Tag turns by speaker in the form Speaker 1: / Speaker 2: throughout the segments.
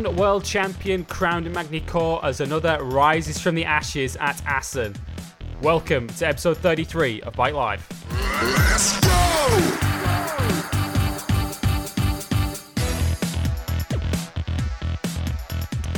Speaker 1: One world champion crowned in Magny-Cours as another rises from the ashes at Assen. Welcome to episode 33 of Bike Live. Let's go!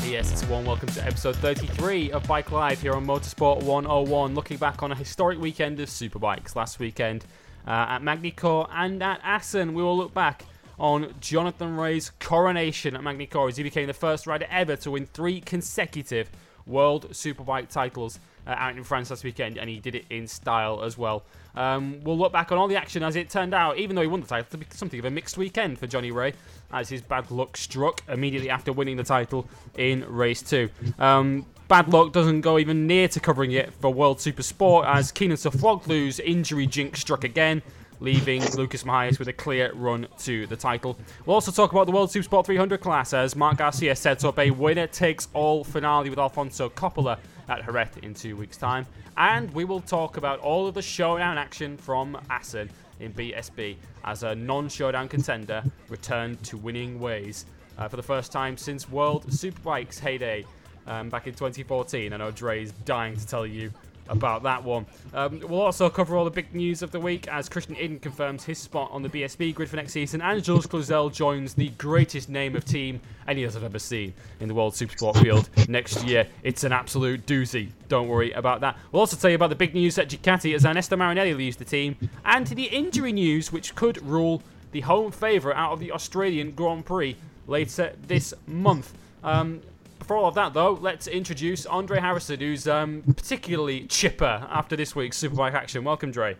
Speaker 1: Yes, it's warm welcome to episode 33 of Bike Live here on Motorsport 101. Looking back on a historic weekend of superbikes last weekend uh, at Magny-Cours and at Assen. We will look back on Jonathan Rea's coronation at Magny-Cours as he became the first rider ever to win three consecutive World Superbike titles uh, out in France last weekend, and he did it in style as well. Um, we'll look back on all the action as it turned out, even though he won the title, to be something of a mixed weekend for Johnny Rea, as his bad luck struck immediately after winning the title in race two. Um, bad luck doesn't go even near to covering it for World Super Sport, as Kenan Sofuoglu's injury jinx struck again leaving Lucas Mahias with a clear run to the title. We'll also talk about the World Supersport 300 class as Marc Garcia sets up a winner takes all finale with Alfonso Coppola at Jerez in two weeks' time. And we will talk about all of the showdown action from Assen in BSB as a non showdown contender returned to winning ways uh, for the first time since World Superbikes heyday um, back in 2014. I know is dying to tell you about that one. Um, we'll also cover all the big news of the week as Christian Iddon confirms his spot on the BSB grid for next season, and Jules Cluzel joins the greatest name of team any of us have ever seen in the World Supersport field next year. It's an absolute doozy. Don't worry about that. We'll also tell you about the big news at Ducati as Ernesto Marinelli leaves the team, and the injury news which could rule the home favourite out of the Australian Grand Prix later this month. Um, before all of that, though, let's introduce Andre Harrison, who's um, particularly chipper after this week's Superbike action. Welcome, Dre.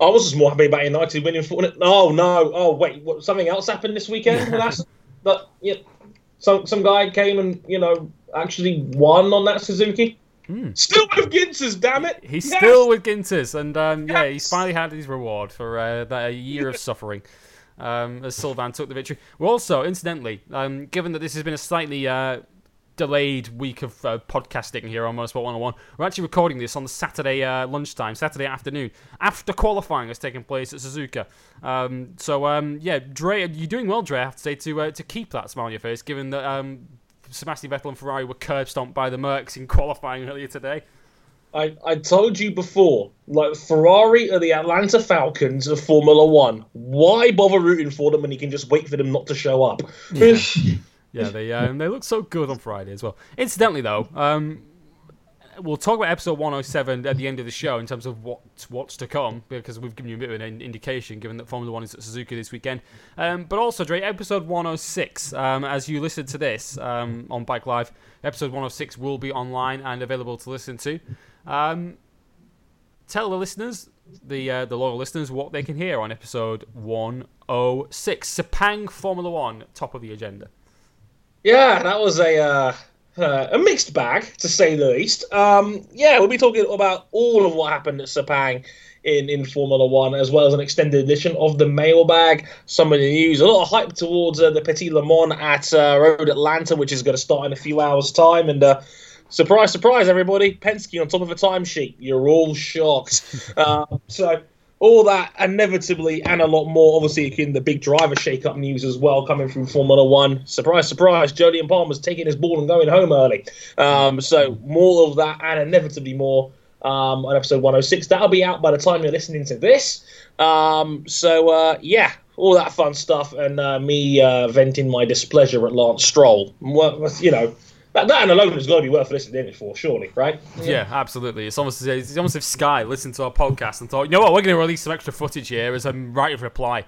Speaker 2: I was just more happy about United winning. For, oh no! Oh wait, what, something else happened this weekend. That's but yeah, some some guy came and you know actually won on that Suzuki. Mm. Still with Ginters, damn it!
Speaker 1: He's yes! still with Ginters, and um, yeah, he's finally had his reward for uh, that year of suffering. Um, as Sylvain took the victory. Well, also, incidentally, um, given that this has been a slightly uh, delayed week of uh, podcasting here on Motorsport 101. We're actually recording this on the Saturday uh, lunchtime, Saturday afternoon, after qualifying has taken place at Suzuka. Um, so, um, yeah, Dre, you're doing well, Dre, I have to say, to, uh, to keep that smile on your face, given that um, Sebastian Vettel and Ferrari were curb stomped by the Mercs in qualifying earlier today.
Speaker 2: I, I told you before, like Ferrari are the Atlanta Falcons of Formula One. Why bother rooting for them when you can just wait for them not to show up?
Speaker 1: Yeah. Yeah, they um, they look so good on Friday as well. Incidentally, though, um, we'll talk about episode 107 at the end of the show in terms of what what's to come because we've given you a bit of an indication given that Formula One is at Suzuka this weekend. Um, but also, Dre, episode 106, um, as you listen to this um, on Bike Live, episode 106 will be online and available to listen to. Um, tell the listeners, the uh, the loyal listeners, what they can hear on episode 106. Sepang Formula One, top of the agenda.
Speaker 2: Yeah, that was a uh, uh, a mixed bag to say the least. Um, yeah, we'll be talking about all of what happened at Sepang in, in Formula One, as well as an extended edition of the mailbag. Some of the news, a lot of hype towards uh, the Petit Le Mans at uh, Road Atlanta, which is going to start in a few hours' time, and. Uh, surprise, surprise, everybody! Penske on top of a timesheet. You're all shocked. Uh, so all that inevitably and a lot more. Obviously, in the big driver shake-up news as well coming from Formula One. Surprise, surprise! Jolyon Palmer's taking his ball and going home early. Um, so more of that and inevitably more um, on episode 106. That'll be out by the time you're listening to this. Um, so uh, yeah, all that fun stuff and uh, me uh, venting my displeasure at Lance Stroll. You know that, that alone has got to be worth listening to it for, surely, right?
Speaker 1: Yeah, yeah absolutely. It's almost it's almost if Sky listened to our podcast and thought, you know what, we're going to release some extra footage here as a right of reply.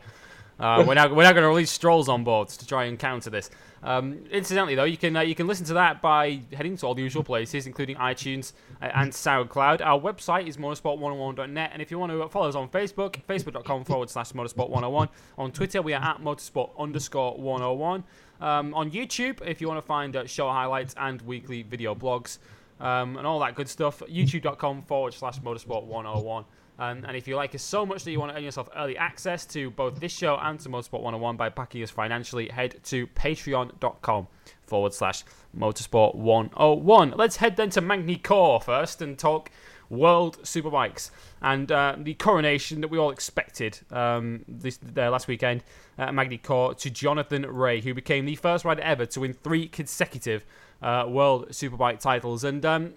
Speaker 1: Uh, we're now we're now going to release Stroll's on boards to try and counter this. Um, incidentally, though, you can uh, you can listen to that by heading to all the usual places, including iTunes uh, and SoundCloud. Our website is motorsport101.net, and if you want to follow us on Facebook, facebook.com forward slash motorsport101. On Twitter, we are at motorsport underscore 101 um, on YouTube if you want to find uh, show highlights and weekly video blogs um, and all that good stuff. YouTube.com forward slash motorsport 101. Um, and if you like us so much that you want to earn yourself early access to both this show and to Motorsport 101 by backing us financially, head to patreon.com forward slash motorsport 101. Let's head then to Magny-Cours first and talk World Superbikes and uh, the coronation that we all expected um, this uh, last weekend at Magny-Cours to Jonathan Rea, who became the first rider ever to win three consecutive uh, World Superbike titles. And um,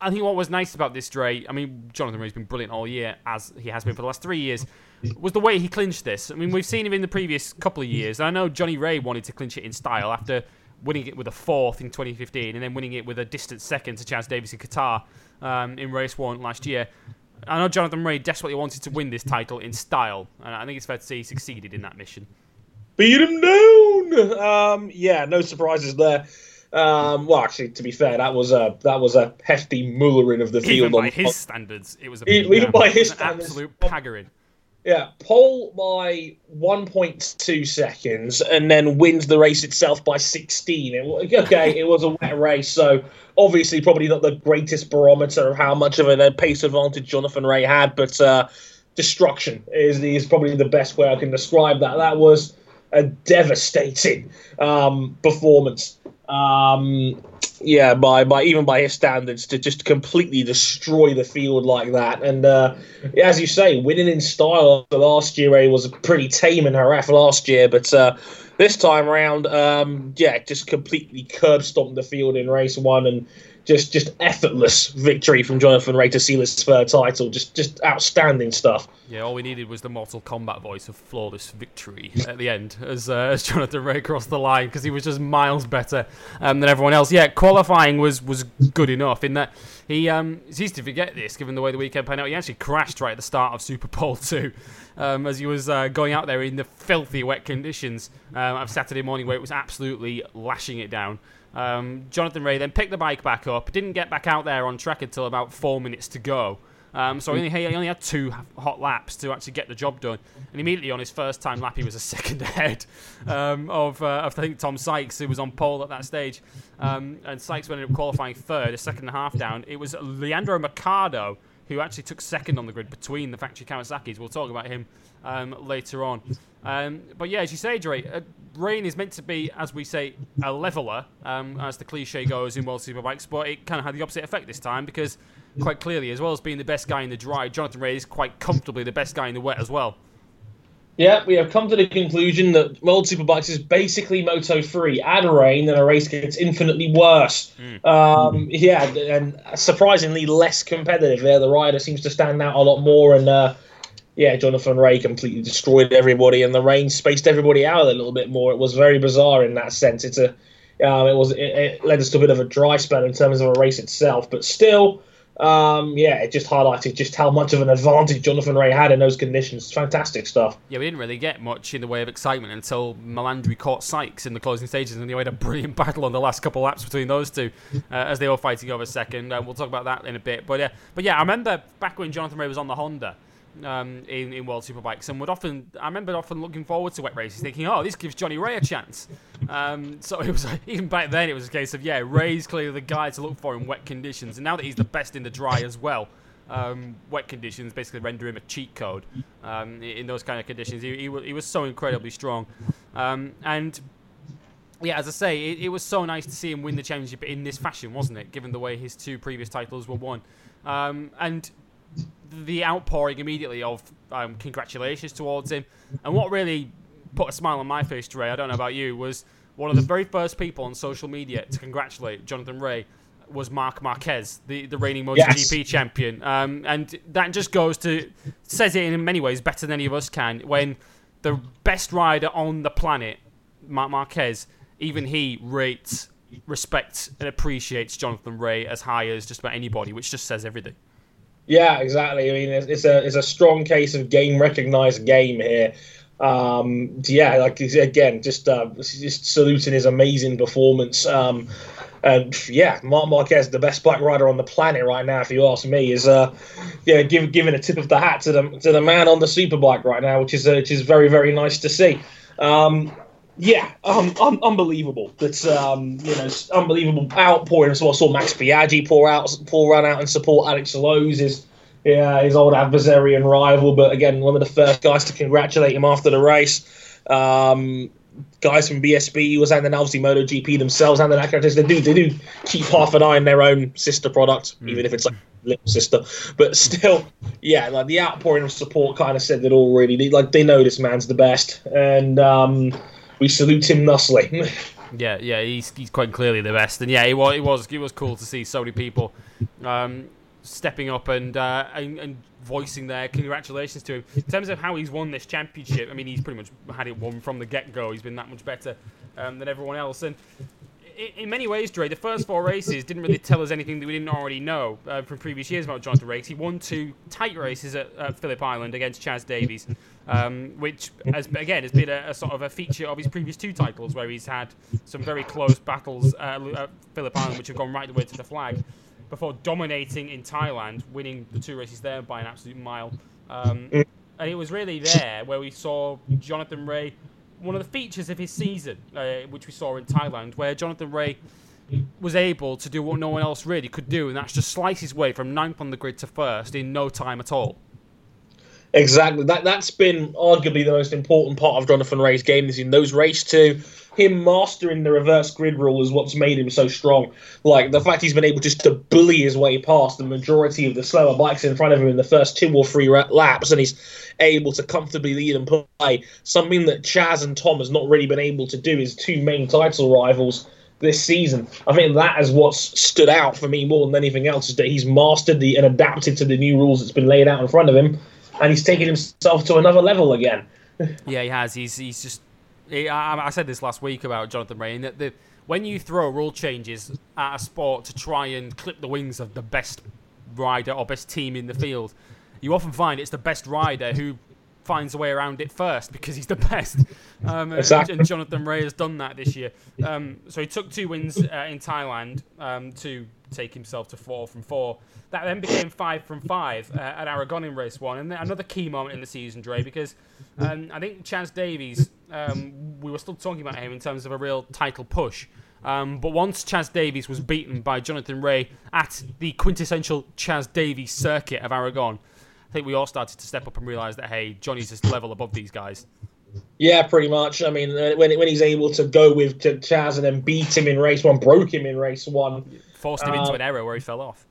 Speaker 1: I think what was nice about this Dre, I mean, Jonathan Rea's been brilliant all year, as he has been for the last three years, was the way he clinched this. I mean, we've seen him in the previous couple of years. I know Johnny Rea wanted to clinch it in style after winning it with a fourth in 2015 and then winning it with a distant second to Chaz Davies in Qatar um, in race one last year. I know Jonathan Rea desperately wanted to win this title in style, and I think it's fair to say he succeeded in that mission.
Speaker 2: Beat him down! Um, yeah, no surprises there. Um, well, actually, to be fair, that was a that was a hefty mullering of the field.
Speaker 1: Even by
Speaker 2: on,
Speaker 1: his standards, it was a
Speaker 2: even yeah, by his standards,
Speaker 1: absolute paggering.
Speaker 2: Yeah, pole by 1.2 seconds and then wins the race itself by 16. It, okay, it was a wet race, so obviously probably not the greatest barometer of how much of a pace advantage Jonathan Rea had, but uh, destruction is, is probably the best way I can describe that. That was a devastating um, performance. Um, yeah, by by even by his standards, to just completely destroy the field like that, and uh, as you say, winning in style. Last year, he was pretty tame in Jerez last year, but uh, this time around, um, yeah, just completely curb stomped the field in race one, and just just effortless victory from Jonathan Rea to seal his third title. Just just outstanding stuff.
Speaker 1: Yeah, all we needed was the Mortal Kombat voice of flawless victory at the end as, uh, as Jonathan Rea crossed the line because he was just miles better um, than everyone else. Yeah, qualifying was was good enough in that he um, it's easy to forget this given the way the weekend played out. He actually crashed right at the start of Super Pole two um, as he was uh, going out there in the filthy wet conditions um, of Saturday morning where it was absolutely lashing it down. Um, Jonathan Rea then picked the bike back up, didn't get back out there on track until about four minutes to go. Um, so he only, he only had two hot laps to actually get the job done. And immediately on his first time lap, he was a second ahead um, of, uh, of, I think, Tom Sykes, who was on pole at that stage. Um, and Sykes ended up qualifying third, a second and a half down. It was Leandro Mercado who actually took second on the grid between the factory Kawasaki's. We'll talk about him um, later on. Um, but yeah, as you say, Dre, uh, Rain is meant to be, as we say, a leveler, um, as the cliche goes in World Superbikes, but it kind of had the opposite effect this time because, quite clearly, as well as being the best guy in the dry, Jonathan Rea is quite comfortably the best guy in the wet as well.
Speaker 2: Yeah, we have come to the conclusion that World Superbikes is basically Moto 3. Add rain, and a race gets infinitely worse. Mm. Um, yeah, and surprisingly less competitive there. The rider seems to stand out a lot more, and uh, yeah, Jonathan Rea completely destroyed everybody, and the rain spaced everybody out a little bit more. It was very bizarre in that sense. It's a, um, it was it, it, led us to a bit of a dry spell in terms of a race itself, but still, um, yeah, it just highlighted just how much of an advantage Jonathan Rea had in those conditions. fantastic stuff.
Speaker 1: Yeah, we didn't really get much in the way of excitement until Melandri caught Sykes in the closing stages, and they had a brilliant battle on the last couple laps between those two uh, as they were fighting over second. Uh, we'll talk about that in a bit. But, uh, but yeah, I remember back when Jonathan Rea was on the Honda um, in, in World Superbikes, and would often I remember often looking forward to wet races, thinking, "Oh, this gives Johnny Rea a chance." Um, so it was even back then, it was a case of yeah, Rea's clearly the guy to look for in wet conditions, and now that he's the best in the dry as well. Um, wet conditions basically render him a cheat code um, in those kind of conditions. He, he, he was so incredibly strong, um, and yeah, as I say, it, it, was so nice to see him win the championship in this fashion, wasn't it? Given the way his two previous titles were won, um, and the outpouring immediately of um, congratulations towards him. And what really put a smile on my face, Ray, I don't know about you, was one of the very first people on social media to congratulate Jonathan Rea was Marc Marquez, the, the reigning MotoGP yes. champion. Um, and that just goes to, says it in many ways better than any of us can, when the best rider on the planet, Marc Marquez, even he rates, respects, and appreciates Jonathan Rea as high as just about anybody, which just says everything.
Speaker 2: Yeah, exactly. I mean, it's, it's a it's a strong case of game recognized game here. Um, yeah, like again, just uh, just saluting his amazing performance. Um, and yeah, Marc Marquez, the best bike rider on the planet right now, if you ask me, is uh, yeah, give, giving a tip of the hat to the to the man on the superbike right now, which is uh, which is very very nice to see. Um, yeah, um, um, unbelievable. That's um, you know, unbelievable outpouring. So I saw Max Biaggi pour out, pour run out and support Alex Lowes, his yeah, his old adversary and rival. But again, one of the first guys to congratulate him after the race. Um, guys from BSB was and then obviously MotoGP themselves and the that they do they do keep half an eye on their own sister product, mm. even if it's like little sister. But still, yeah, like the outpouring of support kind of said that all really. Like they know this man's the best, and um, we salute him thusly.
Speaker 1: Yeah, yeah, he's, he's quite clearly the best, and yeah, it was it was it was cool to see so many people um, stepping up and, uh, and, and voicing their congratulations to him. In terms of how he's won this championship, I mean, he's pretty much had it won from the get go. He's been that much better um, than everyone else, and in many ways, Dre, the first four races didn't really tell us anything that we didn't already know uh, from previous years about Jonathan Rakes. He won two tight races at, at Phillip Island against Chaz Davies, um, which has, again has been a, a, sort of a feature of his previous two titles, where he's had some very close battles uh, at Phillip Island, which have gone right the way to the flag, before dominating in Thailand, winning the two races there by an absolute mile. Um, and it was really there where we saw Jonathan Rea, one of the features of his season, uh, which we saw in Thailand, where Jonathan Rea was able to do what no one else really could do, and that's just slice his way from ninth on the grid to first in no time at all.
Speaker 2: Exactly. That that's been arguably the most important part of Jonathan Rea's game this in those race two him mastering the reverse grid rule is what's made him so strong. Like the fact he's been able just to bully his way past the majority of the slower bikes in front of him in the first two or three laps, and he's able to comfortably lead and play. Something that Chaz and Tom has not really been able to do. His two main title rivals this season. I think that is what's stood out for me more than anything else is that he's mastered the and adapted to the new rules that's been laid out in front of him, and he's taken himself to another level again.
Speaker 1: yeah, he has. He's he's just I, I said this last week about Jonathan Rea, that the, when you throw rule changes at a sport to try and clip the wings of the best rider or best team in the field, you often find it's the best rider who finds a way around it first because he's the best. Um, exactly. and, Jonathan Rea has done that this year. Um, so he took two wins uh, in Thailand um, to take himself to four from four. That then became five from five uh, at Aragon in race one, and another key moment in the season, Dre, because um, I think Chaz Davies, um, we were still talking about him in terms of a real title push. Um, but once Chaz Davies was beaten by Jonathan Rea at the quintessential Chaz Davies circuit of Aragon, I think we all started to step up and realise that hey, Johnny's just level above these guys.
Speaker 2: Yeah, pretty much. I mean, when when he's able to go with Chaz and then beat him in race one, broke him in race one,
Speaker 1: forced him uh, into an error where he fell off.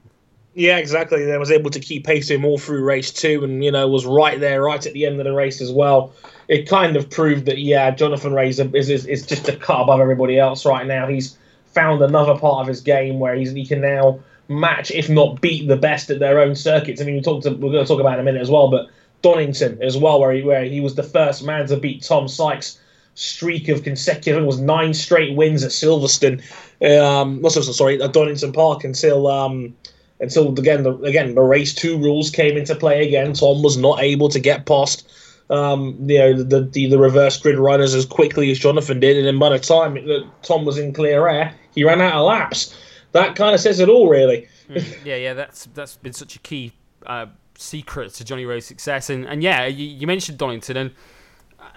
Speaker 2: Yeah, exactly. Then was able to keep pace him all through race two, and you know was right there, right at the end of the race as well. It kind of proved that yeah, Jonathan Rea is, is is just a cut above everybody else right now. He's found another part of his game where he's he can now match, if not beat, the best at their own circuits. I mean, we talked to, we're going to talk about in a minute as well, but Donington as well, where he where he was the first man to beat Tom Sykes streak of consecutive. Was nine straight wins at Silverstone. Um, also, sorry, at Donington Park until um, until again the, again the race two rules came into play again. Tom was not able to get past um, you know the, the, the reverse grid runners as quickly as Jonathan did, and then by the time that Tom was in clear air, he ran out of laps. That kind of says it all, really.
Speaker 1: Mm, yeah, yeah, that's that's been such a key uh, secret to Johnny Rea's success, and and yeah, you, you mentioned Donington, and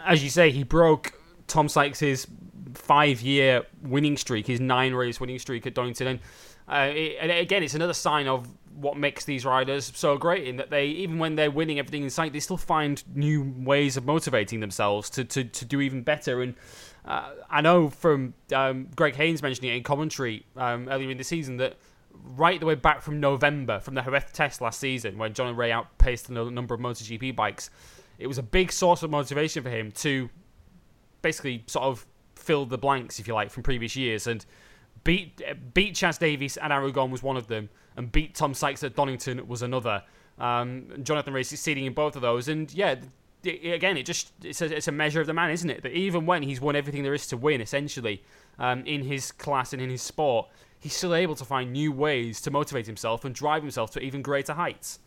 Speaker 1: as you say, he broke Tom Sykes's five-year winning streak, his nine-race winning streak at Donington, and, uh, it, and again, it's another sign of what makes these riders so great in that they, even when they're winning everything in sight, they still find new ways of motivating themselves to, to, to do even better. And uh, I know from um, Greg Haines mentioning it in commentary um, earlier in the season that right the way back from November, from the Jerez test last season, when Jonathan Rea outpaced a number of MotoGP bikes, it was a big source of motivation for him to basically sort of fill the blanks, if you like, from previous years. And beat beat Chaz Davies at Aragon was one of them, and beat Tom Sykes at Donington was another. Um, Jonathan Rea succeeding in both of those, and yeah, again, it just it's a, it's a measure of the man, isn't it? That even when he's won everything there is to win, essentially, um, in his class and in his sport, he's still able to find new ways to motivate himself and drive himself to even greater heights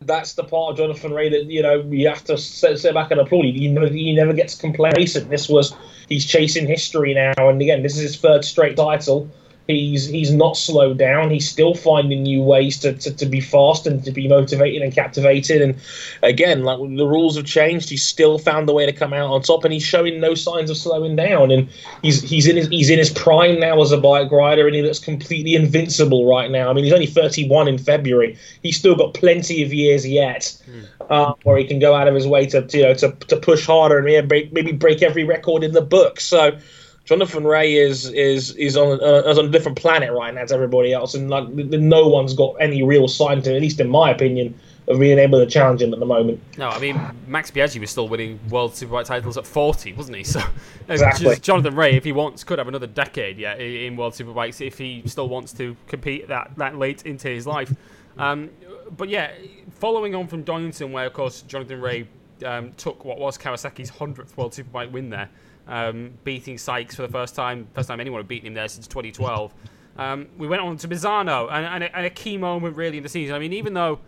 Speaker 2: that's the part of Jonathan Rea that you know you have to sit, sit back and applaud. He never, he never gets complacent. This was he's chasing history now, and again, this is his third straight title. He's he's not slowed down. He's still finding new ways to, to, to be fast and to be motivated and captivated. And again, like the rules have changed, he's still found the way to come out on top, and he's showing no signs of slowing down. And he's he's in his he's in his prime now as a bike rider, and he looks completely invincible right now. I mean, he's only 31 in February. He's still got plenty of years yet, mm. uh, where he can go out of his way to you know to, to push harder and maybe break, maybe break every record in the book. So Jonathan Rea is is is on uh, is on a different planet right now to everybody else, and like no one's got any real sign to, at least in my opinion, of being able to challenge him at the moment.
Speaker 1: No, I mean Max Biaggi was still winning World Superbike titles at 40, wasn't he? So
Speaker 2: exactly.
Speaker 1: Jonathan Rea, if he wants, could have another decade yeah in World Superbikes if he still wants to compete that that late into his life. Um, but yeah, following on from Donington, where of course Jonathan Rea um, took what was Kawasaki's hundredth World Superbike win there um, beating Sykes for the first time, first time anyone had beaten him there since 2012. Um, we went on to Misano, and, and, a, and, a, key moment really in the season. I mean, even though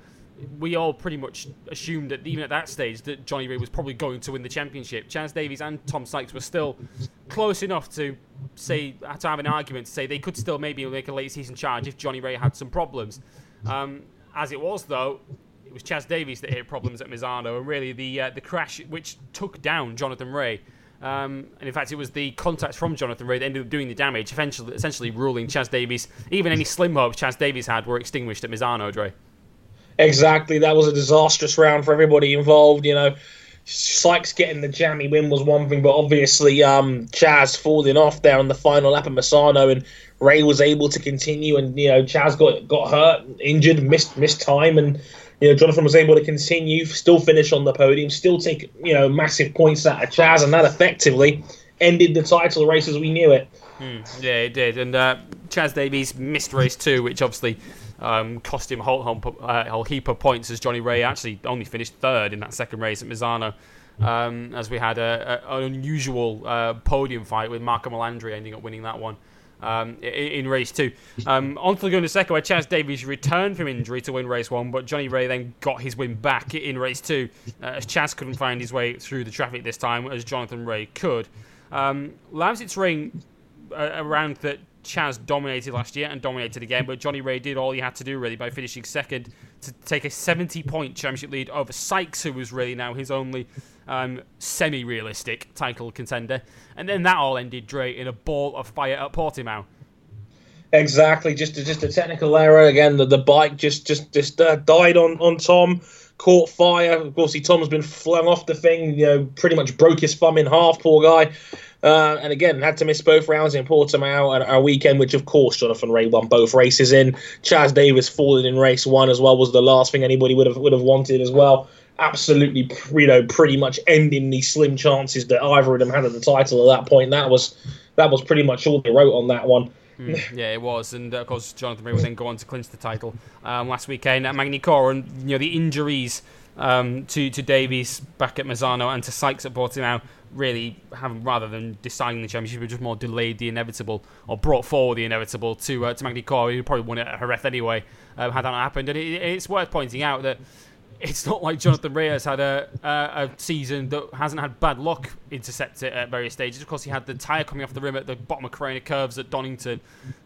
Speaker 1: we all pretty much assumed that even at that stage that Johnny Rea was probably going to win the championship, Chaz Davies and Tom Sykes were still close enough to say to have an argument to say they could still maybe make a late season charge if Johnny Rea had some problems. Um, as it was, though, it was Chaz Davies that hit problems at Misano, and really the uh, the crash which took down Jonathan Rea um, and in fact, it was the contacts from Jonathan Rea that ended up doing the damage, essentially, essentially ruling Chaz Davies. Even any slim hopes Chaz Davies had were extinguished at Misano, Dre.
Speaker 2: Exactly. That was a disastrous round for everybody involved. You know, Sykes getting the jammy win was one thing, but obviously um, Chaz falling off there on the final lap of Misano, and Rea was able to continue, and you know Chaz got got hurt, injured, missed missed time, and you know, Jonathan was able to continue, still finish on the podium, still take you know massive points out of Chaz, and that effectively ended the title race as we knew it.
Speaker 1: Mm, yeah, it did. And uh, Chaz Davies missed race two, which obviously um, cost him a whole, whole, uh, whole, heap of points. As Johnny Rea actually only finished third in that second race at Misano. Um, as we had a, a, an unusual uh, podium fight with Marco Melandri ending up winning that one um, in, race two. Um, on to Laguna Seca, where Chaz Davies returned from injury to win race one, but Johnny Rea then got his win back in race two, uh, as Chaz couldn't find his way through the traffic this time, as Jonathan Rea could. Um, Lausitz Ring, uh, around that Chaz dominated last year and dominated again, but Johnny Rea did all he had to do really by finishing second to take a 70 point championship lead over Sykes, who was really now his only um, semi realistic title contender. And then that all ended, Dre, in a ball of fire at Portimao.
Speaker 2: Exactly, just a, just a technical error again. The, the bike just just just uh, died on on Tom, caught fire. Of course, he Tom's been flung off the thing. You know, pretty much broke his thumb in half. Poor guy. Uh, and again, had to miss both rounds in Portimao and our weekend, which of course Jonathan Rea won both races in. Chaz Davies falling in race one as well was the last thing anybody would have would have wanted as well absolutely, you know, pretty much ending the slim chances that either of them had at the title at that point. That was that was pretty much all they wrote on that one.
Speaker 1: Mm, yeah, it was, and of course Jonathan Rea would then go on to clinch the title um, last weekend at Magny-Cours, and you know the injuries um, to to Davies back at Misano and to Sykes at Portimao really have rather than deciding the championship, just more delayed the inevitable or brought forward the inevitable to uh, to Magny-Cours. He probably won it at Jerez anyway um, had that not happened, and it, it's worth pointing out that it's not like Jonathan Rea's had a, a, a season that hasn't had bad luck intercept it at various stages. Of course, he had the tyre coming off the rim at the bottom of Craner Curves at Donington,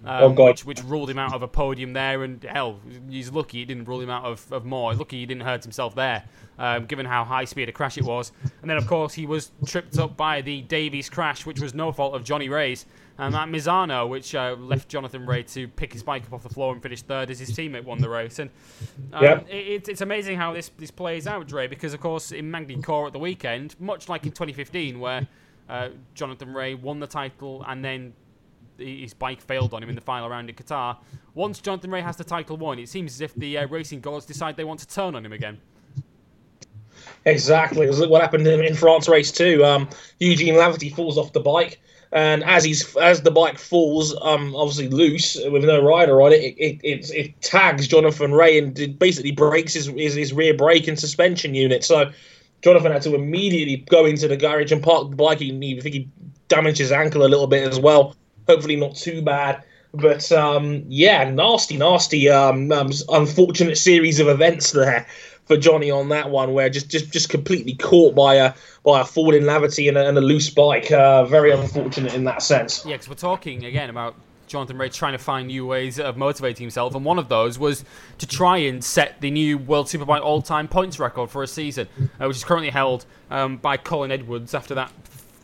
Speaker 1: um, oh which, which ruled him out of a podium there. And hell, he's lucky he didn't rule him out of, of more. Lucky he didn't hurt himself there, um, given how high speed a crash it was. And then, of course, he was tripped up by the Davies crash, which was no fault of Johnny Rea's and that Misano, which uh, left Jonathan Rea to pick his bike up off the floor and finish third as his teammate won the race. And um, yep. it, it's amazing how this, this plays out, Dre, because of course in Magny-Cours at the weekend, much like in 2015, where uh, Jonathan Rea won the title and then his bike failed on him in the final round in Qatar. Once Jonathan Rea has the title won, it seems as if the uh, racing gods decide they want to turn on him again.
Speaker 2: Exactly. What happened in France race two? Um, Eugene Laverty falls off the bike and as he's as the bike falls, um, obviously loose with no rider on it, it it, it, it tags Jonathan Rea and basically breaks his, his, his rear brake and suspension unit. So Jonathan had to immediately go into the garage and park the bike. He, I think he damaged his ankle a little bit as well. Hopefully not too bad. But um, yeah, nasty, nasty, um, um, unfortunate series of events there for Johnny on that one, where just just just completely caught by a by a falling Laverty and a, and a loose bike. Uh, very unfortunate in that sense.
Speaker 1: Yeah, because we're talking again about Jonathan Rea trying to find new ways of motivating himself, and one of those was to try and set the new World Superbike all-time points record for a season, uh, which is currently held um, by Colin Edwards after that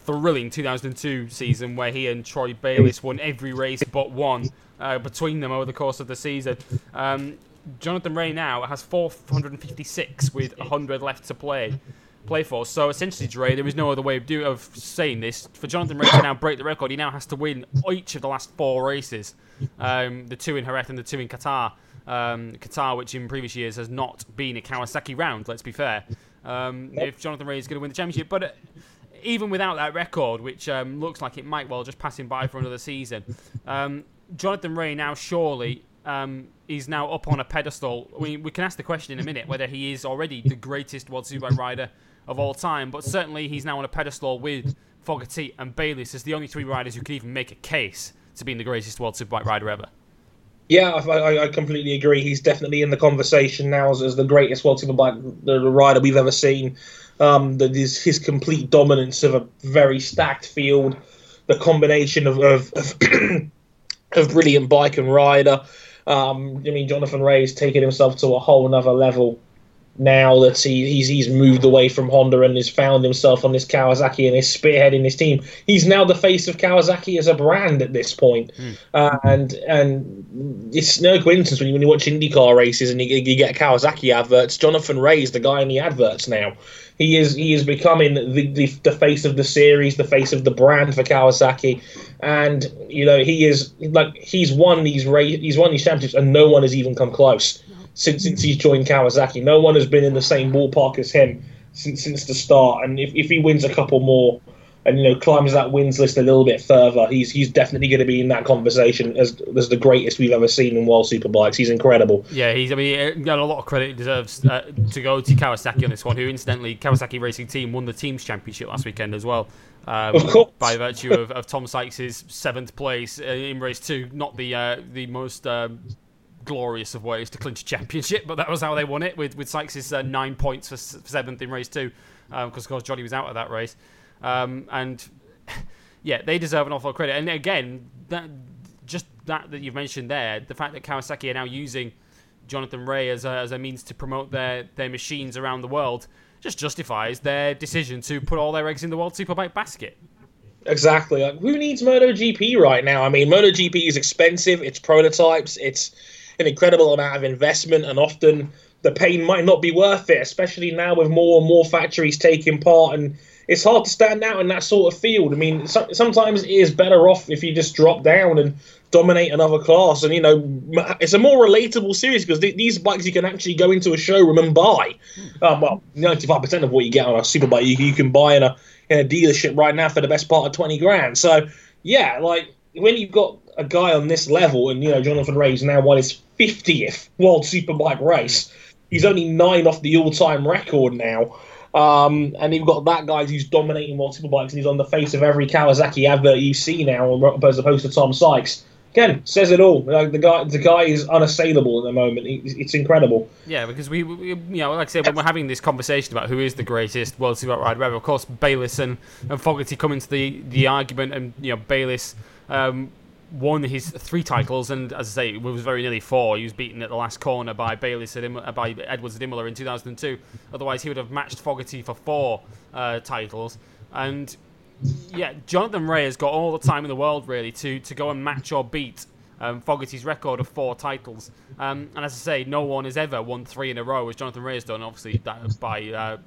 Speaker 1: thrilling 2002 season where he and Troy Bayliss won every race but one uh, between them over the course of the season. Um, Jonathan Rea now has 456 with 100 left to play. play for. So essentially, Dre, there is no other way of, do, of saying this. For Jonathan Rea to now break the record, he now has to win each of the last four races um, the two in Jerez and the two in Qatar. Um, Qatar, which in previous years has not been a Kawasaki round, let's be fair. Um, if Jonathan Rea is going to win the championship. But uh, even without that record, which um, looks like it might well just pass him by for another season, um, Jonathan Rea now surely um, is now up on a pedestal. We, we can ask the question in a minute whether he is already the greatest World Superbike rider of all time, but certainly he's now on a pedestal with Fogarty and Bayliss as the only three riders who could even make a case to being the greatest World Superbike rider ever.
Speaker 2: Yeah, I, I, completely agree. He's definitely in the conversation now as, as the greatest World Superbike the, rider we've ever seen. Um, the, his, his complete dominance of a very stacked field, the combination of of, of, of brilliant bike and rider. Um, I mean, Jonathan Rea's taken himself to a whole another level now that he, he's he's moved away from Honda and has found himself on this Kawasaki and is spearheading his team. He's now the face of Kawasaki as a brand at this point, mm. uh, and and it's no coincidence when you when you watch IndyCar races and you, you get Kawasaki adverts. Jonathan Rea's the guy in the adverts now. He is he is becoming the, the, the face of the series, the face of the brand for Kawasaki, and you know he is like he's won these race, he's won these championships, and no one has even come close since since he's joined Kawasaki. No one has been in the same ballpark as him since since the start. And if, if he wins a couple more and you know climbs that wins list a little bit further, he's he's definitely going to be in that conversation as as the greatest we've ever seen in World Superbikes. He's incredible.
Speaker 1: Yeah, he's. I mean, got a lot of credit he deserves uh, to go to Kawasaki on this one. Who incidentally, Kawasaki Racing Team won the teams championship last weekend as well. Um,
Speaker 2: of course.
Speaker 1: By virtue of, of Tom Sykes' seventh place uh, in race two, not the uh, the most um, glorious of ways to clinch a championship, but that was how they won it with with Sykes' uh, nine points for, for, seventh in race two, because um, of course Johnny was out of that race, um, and yeah, they deserve an awful lot credit. And again, that just that that you've mentioned there, the fact that Kawasaki are now using Jonathan Rea as a, as a means to promote their their machines around the world, just justifies their decision to put all their eggs in the World Superbike basket.
Speaker 2: Exactly. Like, who needs MotoGP right now? I mean, MotoGP is expensive. It's prototypes. It's an incredible amount of investment, and often the pain might not be worth it, especially now with more and more factories taking part. And it's hard to stand out in that sort of field. I mean, so, sometimes it is better off if you just drop down and dominate another class. And, you know, it's a more relatable series because th- these bikes you can actually go into a showroom and buy. Um, well, 95% of what you get on a superbike you, you can buy in a, in a dealership right now for the best part of 20 grand. So, yeah, like when you've got a guy on this level, and you know Jonathan Rea's now won his fiftieth World Superbike race. He's only nine off the all-time record now. Um, and you've got that guy who's dominating multiple bikes, and he's on the face of every Kawasaki advert you see now, as opposed to Tom Sykes. Again, says it all. Like the guy, the guy is unassailable at the moment. It's incredible.
Speaker 1: Yeah, because we, we you know, like I said, when we're having this conversation about who is the greatest World Superbike rider ever, of course, Bayliss and, and Fogarty come into the, the argument, and you know, Bayliss um, won his three titles, and as I say, it was very nearly four. He was beaten at the last corner by Bayliss at by Edwards Imola in 2002. Otherwise, he would have matched Fogarty for four uh, titles. And yeah, Jonathan Rea has got all the time in the world really to to go and match or beat um, Fogarty's record of four titles. Um, and as I say, no one has ever won three in a row, as Jonathan Rea has done. Obviously, that by uh,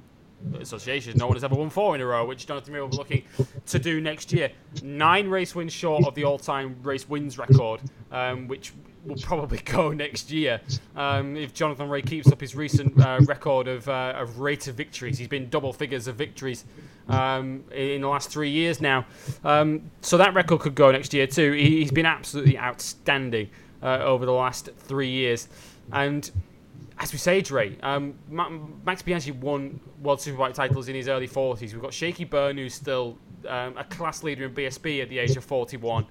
Speaker 1: association. No one has ever won four in a row, which Jonathan Rea will be looking to do next year. Nine race wins short of the all-time race wins record, um, which will probably go next year um, if Jonathan Rea keeps up his recent uh, record of, uh, of rate of victories. He's been double figures of victories um, in the last three years now, um, so that record could go next year too. He, has been absolutely outstanding uh, over the last three years, and as we say, Dre, um, Max Biaggi won World Superbike titles in his early 40s. We've got Shakey Byrne, who's still um, a class leader in BSB at the age of 41.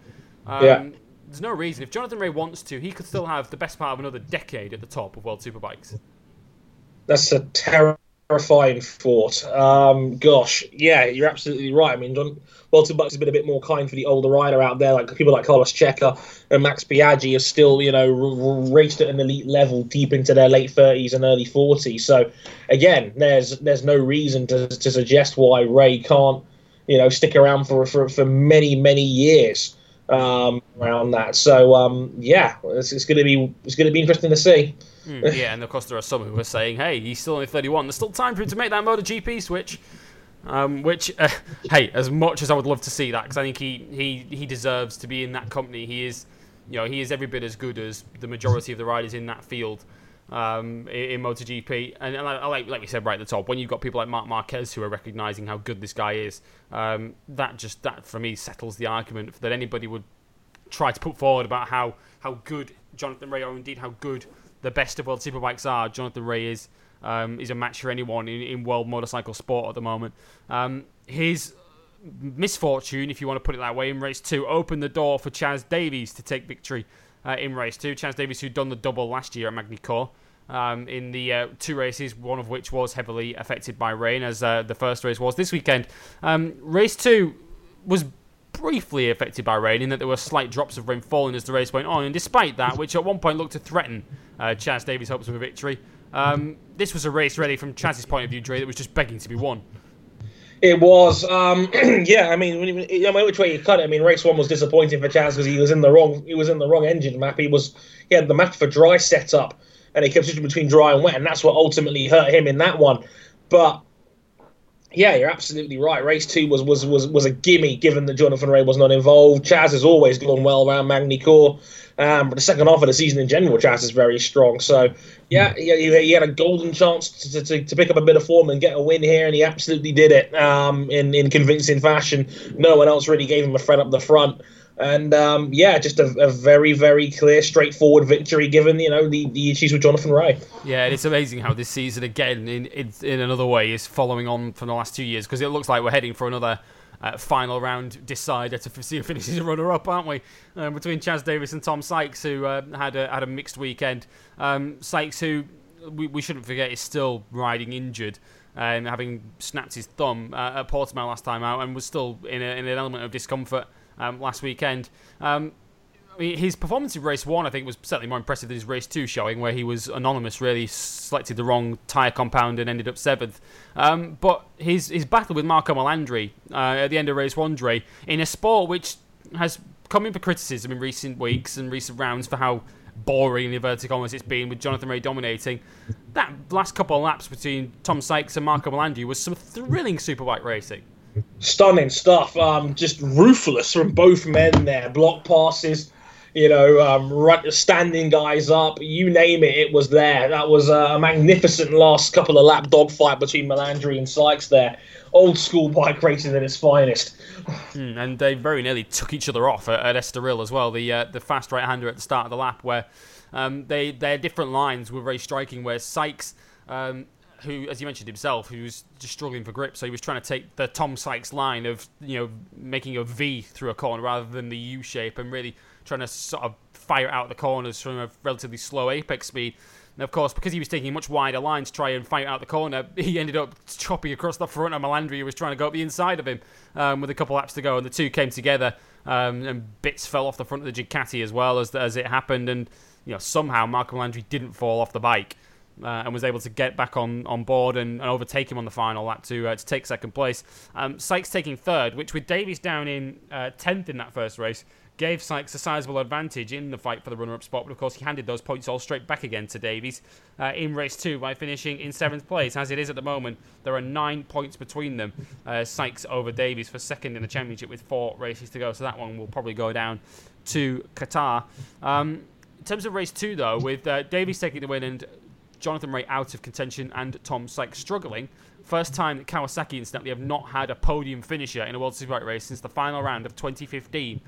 Speaker 1: Um, yeah. There's no reason. If Jonathan Rea wants to, he could still have the best part of another decade at the top of World Superbikes.
Speaker 2: That's a terrifying thought. Um, gosh, yeah, you're absolutely right. I mean, John Walter Bucks has been a bit more kind for the older rider out there, like people like Carlos Checa and Max Biaggi are still, you know, r- raced at an elite level deep into their late 30s and early 40s. So, again, there's there's no reason to, to suggest why Rea can't, you know, stick around for for, for many many years um, around that. So, um, yeah, it's, it's going to be it's going to be interesting to see.
Speaker 1: Mm, yeah, and of course there are some who are saying, "Hey, he's still only 31. There's still time for him to make that MotoGP switch." Um, which, uh, hey, as much as I would love to see that, because I think he, he he deserves to be in that company. He is, you know, he is every bit as good as the majority of the riders in that field um, in, in MotoGP. And, and like like we said right at the top, when you've got people like Marc Marquez who are recognizing how good this guy is, um, that just that for me settles the argument that anybody would try to put forward about how how good Jonathan Rea or indeed how good the best of world superbikes are. Jonathan Rea is um, is a match for anyone in, in world motorcycle sport at the moment. Um, his misfortune, if you want to put it that way, in race two opened the door for Chaz Davies to take victory uh, in race two. Chaz Davies, who'd done the double last year at Magny-Cours. Um, in the uh, two races, one of which was heavily affected by rain, as uh, the first race was this weekend. Um, race two was briefly affected by rain in that there were slight drops of rain falling as the race went on, and despite that, which at one point looked to threaten uh, Chaz Davies' hopes of a victory, um, this was a race really, from Chaz's point of view, Dre, that was just begging to be won.
Speaker 2: It was, um, yeah. I mean, I mean, which way you cut it. I mean, race one was disappointing for Chaz because he was in the wrong. He was in the wrong engine map. He was he had the map for dry set up, and he kept switching between dry and wet, and that's what ultimately hurt him in that one. But yeah, you're absolutely right. Race two was was was, was a gimme, given that Jonathan Rea was not involved. Chaz has always gone well around Magny-Cours. Um, but the second half of the season in general, Chaz is very strong. So, yeah, he, he had a golden chance to, to, to, pick up a bit of form and get a win here, and he absolutely did it um, in, in convincing fashion. No one else really gave him a threat up the front. And um, yeah, just a, a, very, very clear, straightforward victory given you know the, the issues with Jonathan Rea.
Speaker 1: Yeah, and it's amazing how this season again, in in, in another way, is following on from the last two years because it looks like we're heading for another uh, final round decider to see who finishes a runner up, aren't we? Um, between Chaz Davies and Tom Sykes, who uh, had a had a mixed weekend. Um, Sykes, who we, we shouldn't forget, is still riding injured. And having snapped his thumb uh, at Portimao last time out, and was still in, a, in an element of discomfort um, last weekend. Um, his performance in race one, I think, was certainly more impressive than his race two showing, where he was anonymous, really selected the wrong tyre compound and ended up seventh. Um, but his his battle with Marco Melandri uh, at the end of race one, Dre, in a sport which has come in for criticism in recent weeks and recent rounds for how boring in inverted commas it's been with Jonathan Rea dominating. That last couple of laps between Tom Sykes and Marco Melandri was some thrilling superbike racing
Speaker 2: stunning stuff. Um, just ruthless from both men there. Block passes, you know, um, standing guys up, you name it, it was there. That was a magnificent last couple of lap dogfight between Melandri and Sykes there. Old school bike racing at its finest.
Speaker 1: Mm, and they very nearly took each other off at, at Estoril as well. The uh, the fast right hander at the start of the lap, where um, they their different lines were very striking. Where Sykes um, who, as you mentioned himself, who was just struggling for grip. So he was trying to take the Tom Sykes line of you know making a V through a corner rather than the U shape, and really trying to sort of fire out the corners from a relatively slow apex speed. And of course, because he was taking a much wider line to try and fight out the corner, he ended up chopping across the front of Melandri, who was trying to go up the inside of him um, with a couple laps to go, and the two came together. Um, and bits fell off the front of the Ducati as well as as it happened, and you know somehow Marco Melandri didn't fall off the bike uh, and was able to get back on, on board and, and overtake him on the final lap to uh, to take second place. Um, Sykes taking third, which with Davies down in uh, tenth in that first race, gave Sykes a sizable advantage in the fight for the runner-up spot. But of course, he handed those points all straight back again to Davies uh, in race two by finishing in seventh place. As it is at the moment, there are nine points between them. Uh, Sykes over Davies for second in the championship with four races to go. So that one will probably go down to Qatar. Um, in terms of race two, though, with uh, Davies taking the win and Jonathan Rea out of contention and Tom Sykes struggling. First time that Kawasaki, incidentally, have not had a podium finisher in a World Superbike race since the final round of 2015.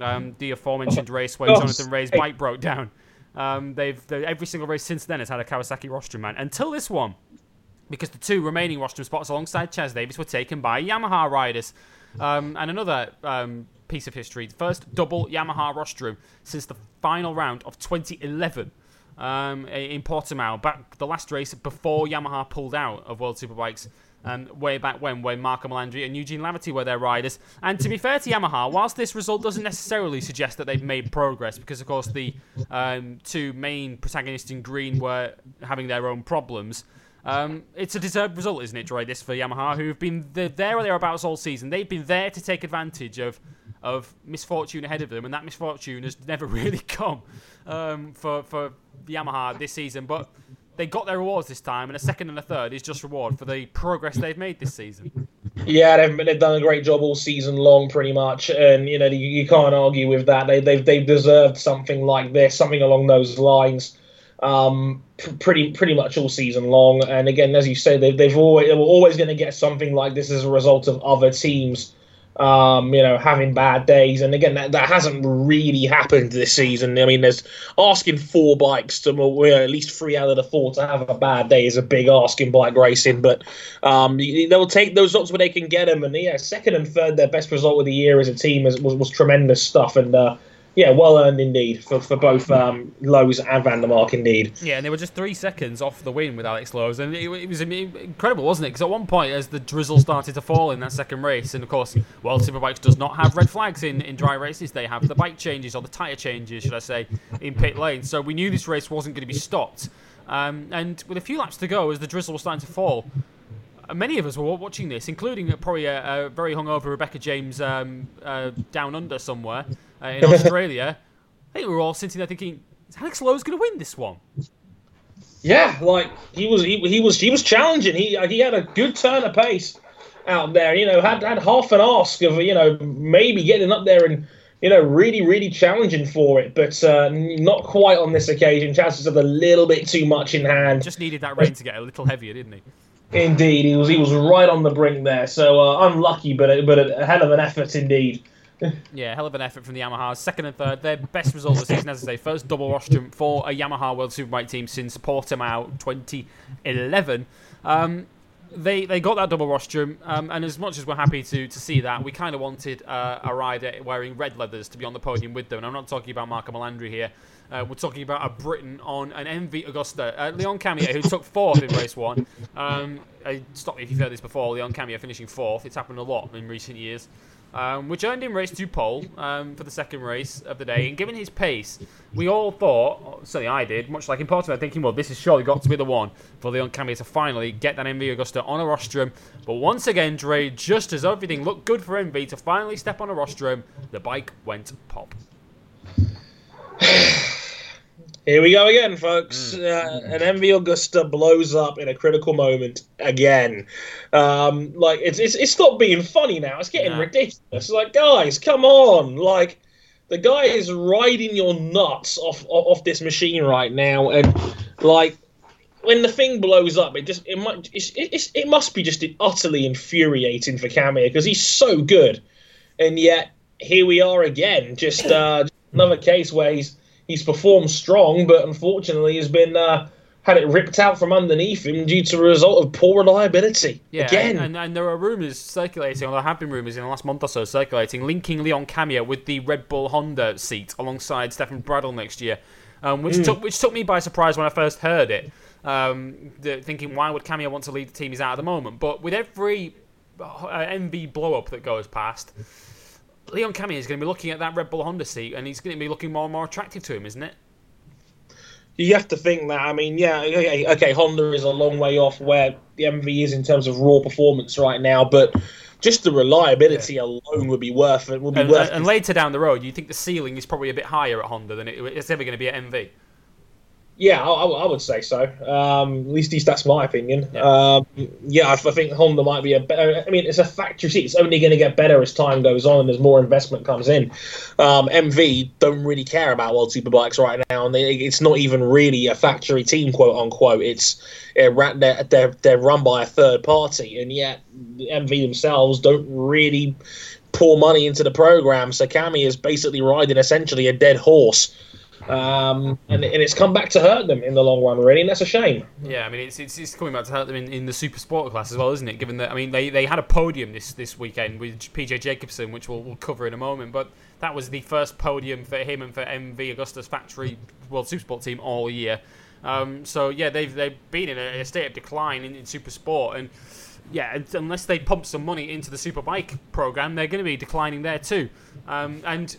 Speaker 1: Um, the aforementioned race where Jonathan Rea's bike broke down. Um, they've every single race since then has had a Kawasaki rostrum man until this one, because the two remaining rostrum spots alongside Chaz Davies were taken by Yamaha riders. Um, and another um, piece of history: first double Yamaha rostrum since the final round of 2011 um, in Portimao, back the last race before Yamaha pulled out of World Superbikes. Um, way back when, when Marco Melandri and Eugene Laverty were their riders. And to be fair to Yamaha, whilst this result doesn't necessarily suggest that they've made progress, because of course the um, two main protagonists in green were having their own problems. Um, it's a deserved result, isn't it, Troy? This for Yamaha, who've been there or thereabouts all season. They've been there to take advantage of of misfortune ahead of them, and that misfortune has never really come um, for for Yamaha this season. But they got their rewards this time, and a second and a third is just reward for the progress they've made this season.
Speaker 2: Yeah, they've, they've done a great job all season long, pretty much, and you know you, you can't argue with that. They they've they've deserved something like this, something along those lines. Um, pretty pretty much all season long, and again, as you say, they, they've always they were always going to get something like this as a result of other teams um, you know, having bad days. And again, that, that hasn't really happened this season. I mean, there's asking four bikes to, well, at least three out of the four to have a bad day is a big ask in bike racing. But um, they'll take those results where they can get them. And yeah, second and third, their best result of the year as a team was, was, was tremendous stuff. And uh, yeah, well earned indeed for, for both um, Lowes and Van der Mark indeed.
Speaker 1: Yeah, and they were just three seconds off the win with Alex Lowes, and it, it was incredible, wasn't it? Because at one point, as the drizzle started to fall in that second race, and of course, World Superbikes does not have red flags in, in dry races, they have the bike changes or the tyre changes, should I say, in pit lane. So we knew this race wasn't going to be stopped. Um, and with a few laps to go, as the drizzle was starting to fall, many of us were watching this, including probably a, a very hungover Rebecca James um, uh, down under somewhere uh, in Australia. I think we were all sitting there thinking, is Alex Lowes going to win this one?
Speaker 2: Yeah, like he was, he, he was, he was challenging. He he had a good turn of pace out there. You know, had had half an ask of you know maybe getting up there and you know really really challenging for it, but uh, not quite on this occasion. Chances of a little bit too much in hand.
Speaker 1: Just needed that rain to get a little heavier, didn't he?
Speaker 2: Indeed, he was he was right on the brink there. So uh, unlucky, but a, but a hell of an effort indeed.
Speaker 1: yeah, hell of an effort from the Yamahas. Second and third, their best result of the season, as I say. First double rostrum for a Yamaha World Superbike team since Portimao 2011. Um, they they got that double rostrum, um, and as much as we're happy to to see that, we kind of wanted uh, a rider wearing red leathers to be on the podium with them. And I'm not talking about Marco Melandri here. Uh, we're talking about a Briton on an MV Agusta. Uh, Leon Camier, who took fourth in race one. Um, stop me if you've heard this before. Leon Camier finishing fourth. It's happened a lot in recent years um, which earned him race two pole um, for the second race of the day. And given his pace, we all thought, certainly I did, much like in Portimao, thinking, well, this has surely got to be the one for Leon Camier to finally get that MV Agusta on a rostrum. But once again, Dre, just as everything looked good for MV to finally step on a rostrum, the bike went pop.
Speaker 2: Here we go again, folks. Mm. Uh, an MV Agusta blows up in a critical moment again. Um, like it's, it's it's not being funny now. It's getting yeah. ridiculous. Like guys, come on! Like the guy is riding your nuts off off this machine right now, and like when the thing blows up, it just it might it's, it's, it must be just utterly infuriating for Camier because he's so good, and yet here we are again, just uh, another case where he's he's performed strong, but unfortunately has been uh, had it ripped out from underneath him due to a result of poor reliability.
Speaker 1: Yeah,
Speaker 2: Again.
Speaker 1: And, and there are rumours circulating, or there have been rumours in the last month or so circulating, linking Leon Camier with the Red Bull Honda seat alongside Stefan Bradl next year, um, which mm. took which took me by surprise when I first heard it. Um, the, thinking, why would Camier want to lead the team he's out at the moment? But with every uh, MV blow up that goes past Leon Camier is going to be looking at that Red Bull Honda seat, and he's going to be looking more and more attractive to him, isn't it?
Speaker 2: You have to think that. I mean, yeah, okay, okay, Honda is a long way off where the MV is in terms of raw performance right now, but just the reliability yeah. alone would be worth it. Would be
Speaker 1: and,
Speaker 2: worth
Speaker 1: and later down the road, you think the ceiling is probably a bit higher at Honda than it, it's ever going to be at MV.
Speaker 2: Yeah, I, I, would say so. Um, at least, at least that's my opinion. Yeah, um, yeah I, I, think Honda might be a better. I mean, it's a factory seat. It's only going to get better as time goes on and as more investment comes in. Um, MV don't really care about World Superbikes right now, and they, it's not even really a factory team, quote unquote. It's they're, they're, they're run by a third party, and yet MV themselves don't really pour money into the program. So Camier is basically riding essentially a dead horse um, and, and it's come back to hurt them in the long run, really, and that's a shame.
Speaker 1: Yeah, I mean, it's, it's, it's coming back to hurt them in, in the super sport class as well, isn't it? Given that, I mean, they, they had a podium this, this weekend with PJ Jacobsen, which we'll, we'll cover in a moment, but that was the first podium for him and for MV Agusta's factory World Super Sport team all year. Um, so yeah, they've they've been in a, a state of decline in, in super sport, and yeah, unless they pump some money into the superbike program, they're going to be declining there too. Um, and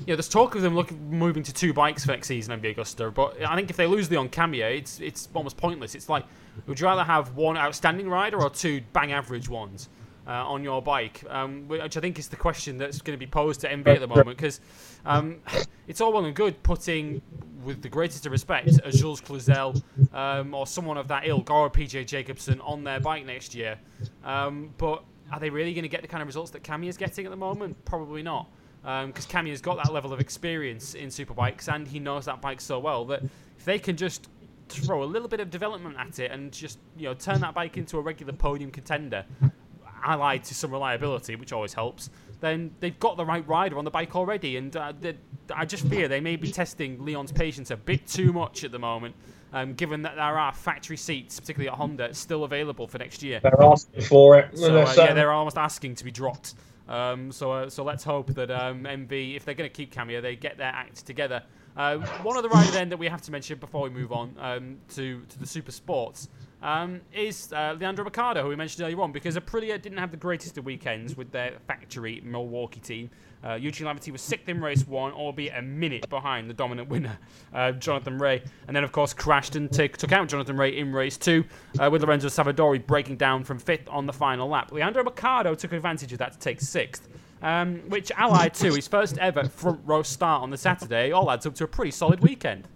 Speaker 1: you know, there's talk of them looking moving to two bikes for next season, MV Agusta. But I think if they lose Leon Camier, it's it's almost pointless. It's like, would you rather have one outstanding rider or two bang average ones? uh, on your bike, um, which I think is the question that's going to be posed to MV at the moment because um, it's all well and good putting, with the greatest of respect, a Jules Cluzel um, or someone of that ilk or a PJ Jacobsen on their bike next year. Um, but are they really going to get the kind of results that Camier is getting at the moment? Probably not. Because um, Camier has got that level of experience in superbikes and he knows that bike so well that if they can just throw a little bit of development at it and just you know turn that bike into a regular podium contender, allied to some reliability, which always helps, then they've got the right rider on the bike already. And uh, I just fear they may be testing Leon's patience a bit too much at the moment, um, given that there are factory seats, particularly at Honda, still available for next year.
Speaker 2: They're asking for it.
Speaker 1: So, uh, yeah, they're almost asking to be dropped. Um, so, uh, so let's hope that um, MV, if they're going to keep Camier, they get their act together. Uh, one other rider then that we have to mention before we move on um, to to the super sports um, is uh, Leandro Mercado, who we mentioned earlier on, because Aprilia didn't have the greatest of weekends with their factory Milwaukee team. Uh, Eugene Laverty was sixth in race one, albeit a minute behind the dominant winner, uh, Jonathan Rea. and then of course crashed and t- took out Jonathan Rea in race two, uh, with Lorenzo Savadori breaking down from fifth on the final lap. Leandro Mercado took advantage of that to take sixth. Um, which allied to his first ever front row start on the Saturday, all adds up to a pretty solid weekend.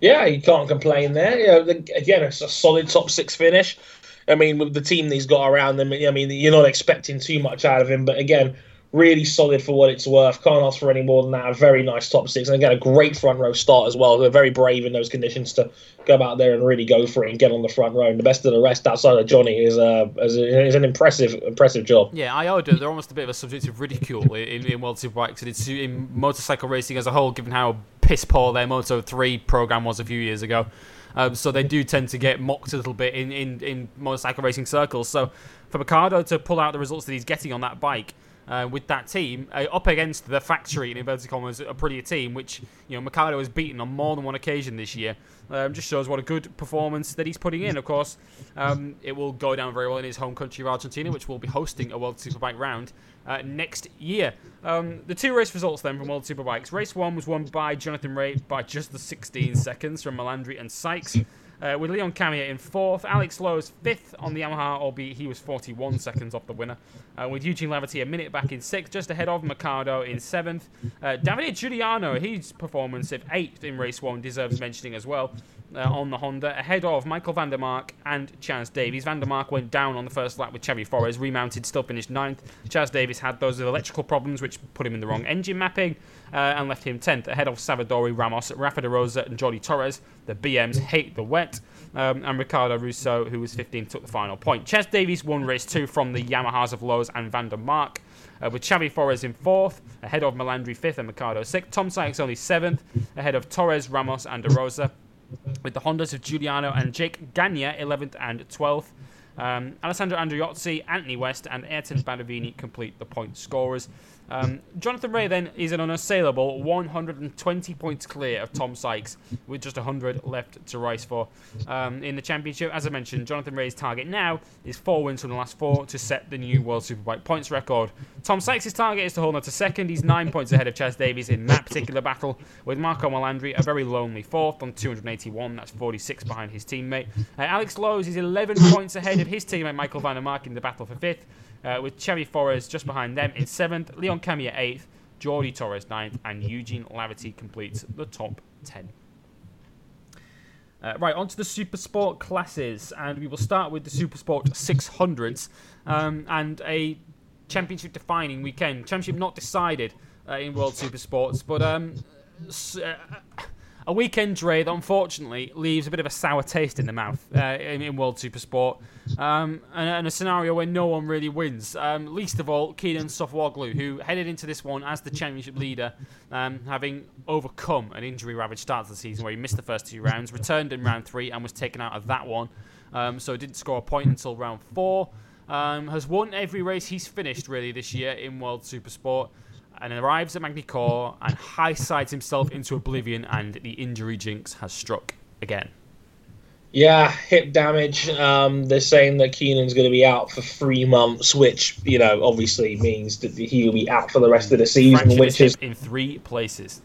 Speaker 2: Yeah, you can't complain there. You know, again, it's a solid top six finish. I mean, with the team he's got around him, I mean, you're not expecting too much out of him. But again, really solid for what it's worth. Can't ask for any more than that. A very nice top six, and again, a great front row start as well. They're very brave in those conditions to go out there and really go for it and get on the front row. And the best of the rest outside of Johnny is, uh, is, is an impressive, impressive job.
Speaker 1: Yeah, I owe they're almost a bit of a subject of ridicule in, in World Superbikes and it's in motorcycle racing as a whole, given how piss poor their Moto 3 program was a few years ago. Um, so they do tend to get mocked a little bit in, in, in motorcycle racing circles. So for Mercado to pull out the results that he's getting on that bike uh, with that team uh, up against the factory in inverted commas Aprilia team, which you know Mercado has beaten on more than one occasion this year. Um, just shows what a good performance that he's putting in. Of course, um, it will go down very well in his home country of Argentina, which will be hosting a World Superbike round uh, next year. Um, the two race results then from World Superbikes. Race one was won by Jonathan Rea by just the 16 seconds from Melandri and Sykes. Uh, with Leon Camier in fourth, Alex Lowes fifth on the Yamaha, albeit he was 41 seconds off the winner. Uh, with Eugene Laverty a minute back in sixth, just ahead of Mercado in seventh. Uh, Davide Giugliano, his performance of eighth in race one deserves mentioning as well uh, on the Honda, ahead of Michael Vandermark and Chaz Davies. Vandermark went down on the first lap with Xavi Forés, remounted, still finished ninth. Chaz Davies had those electrical problems which put him in the wrong engine mapping uh, and left him 10th, ahead of Savadori, Ramos, Rafa de Rosa, and Jordi Torres. The BMs hate the wet. Um, and Riccardo Russo, who was 15th, took the final point. Chaz Davies won race two from the Yamahas of Lowes and Vandermark. Uh, with Xavi Forés in fourth, ahead of Melandri fifth and Mercado sixth. Tom Sykes only seventh, ahead of Torres, Ramos, and De Rosa with the Hondas of Giugliano and Jake Gagne 11th and 12th. Um, Alessandro Andreozzi, Anthony West, and Ayrton Badovini complete the point scorers. Um, Jonathan Rea then is an unassailable 120 points clear of Tom Sykes with just 100 left to race for. Um, in the championship, as I mentioned, Jonathan Rea's target now is four wins from the last four to set the new World Superbike points record. Tom Sykes' target is to hold on to second. He's nine points ahead of Chaz Davies in that particular battle, with Marco Melandri a very lonely fourth on 281. That's 46 behind his teammate. Uh, Alex Lowes is 11 points ahead of his teammate Michael van der Mark in the battle for fifth uh, with Xavi Forés just behind them in seventh, Leon Camier eighth, Jordi Torres ninth, and Eugene Laverty completes the top ten. Uh, right, on to the Super Sport classes, and we will start with the Super Sport 600s um, and a championship defining weekend. Championship not decided uh, in World Super Sports, but um, uh, a weekend trade, unfortunately, leaves a bit of a sour taste in the mouth uh, in, in, World Supersport, um, and, and, a scenario where no one really wins. Um, least of all, Kenan Sofuoglu, who headed into this one as the championship leader, um, having overcome an injury-ravaged start to the season where he missed the first two rounds, returned in round three, and was taken out of that one. Um, so didn't score a point until round four. Um, has won every race he's finished really this year in World Supersport and arrives at Magny-Cours and high sides himself into oblivion, and the injury jinx has struck again.
Speaker 2: Yeah, hip damage. Um, they're saying that Keenan's going to be out for three months, which you know obviously means that he'll be out for the rest of the season,
Speaker 1: Fractured
Speaker 2: which is
Speaker 1: in three places.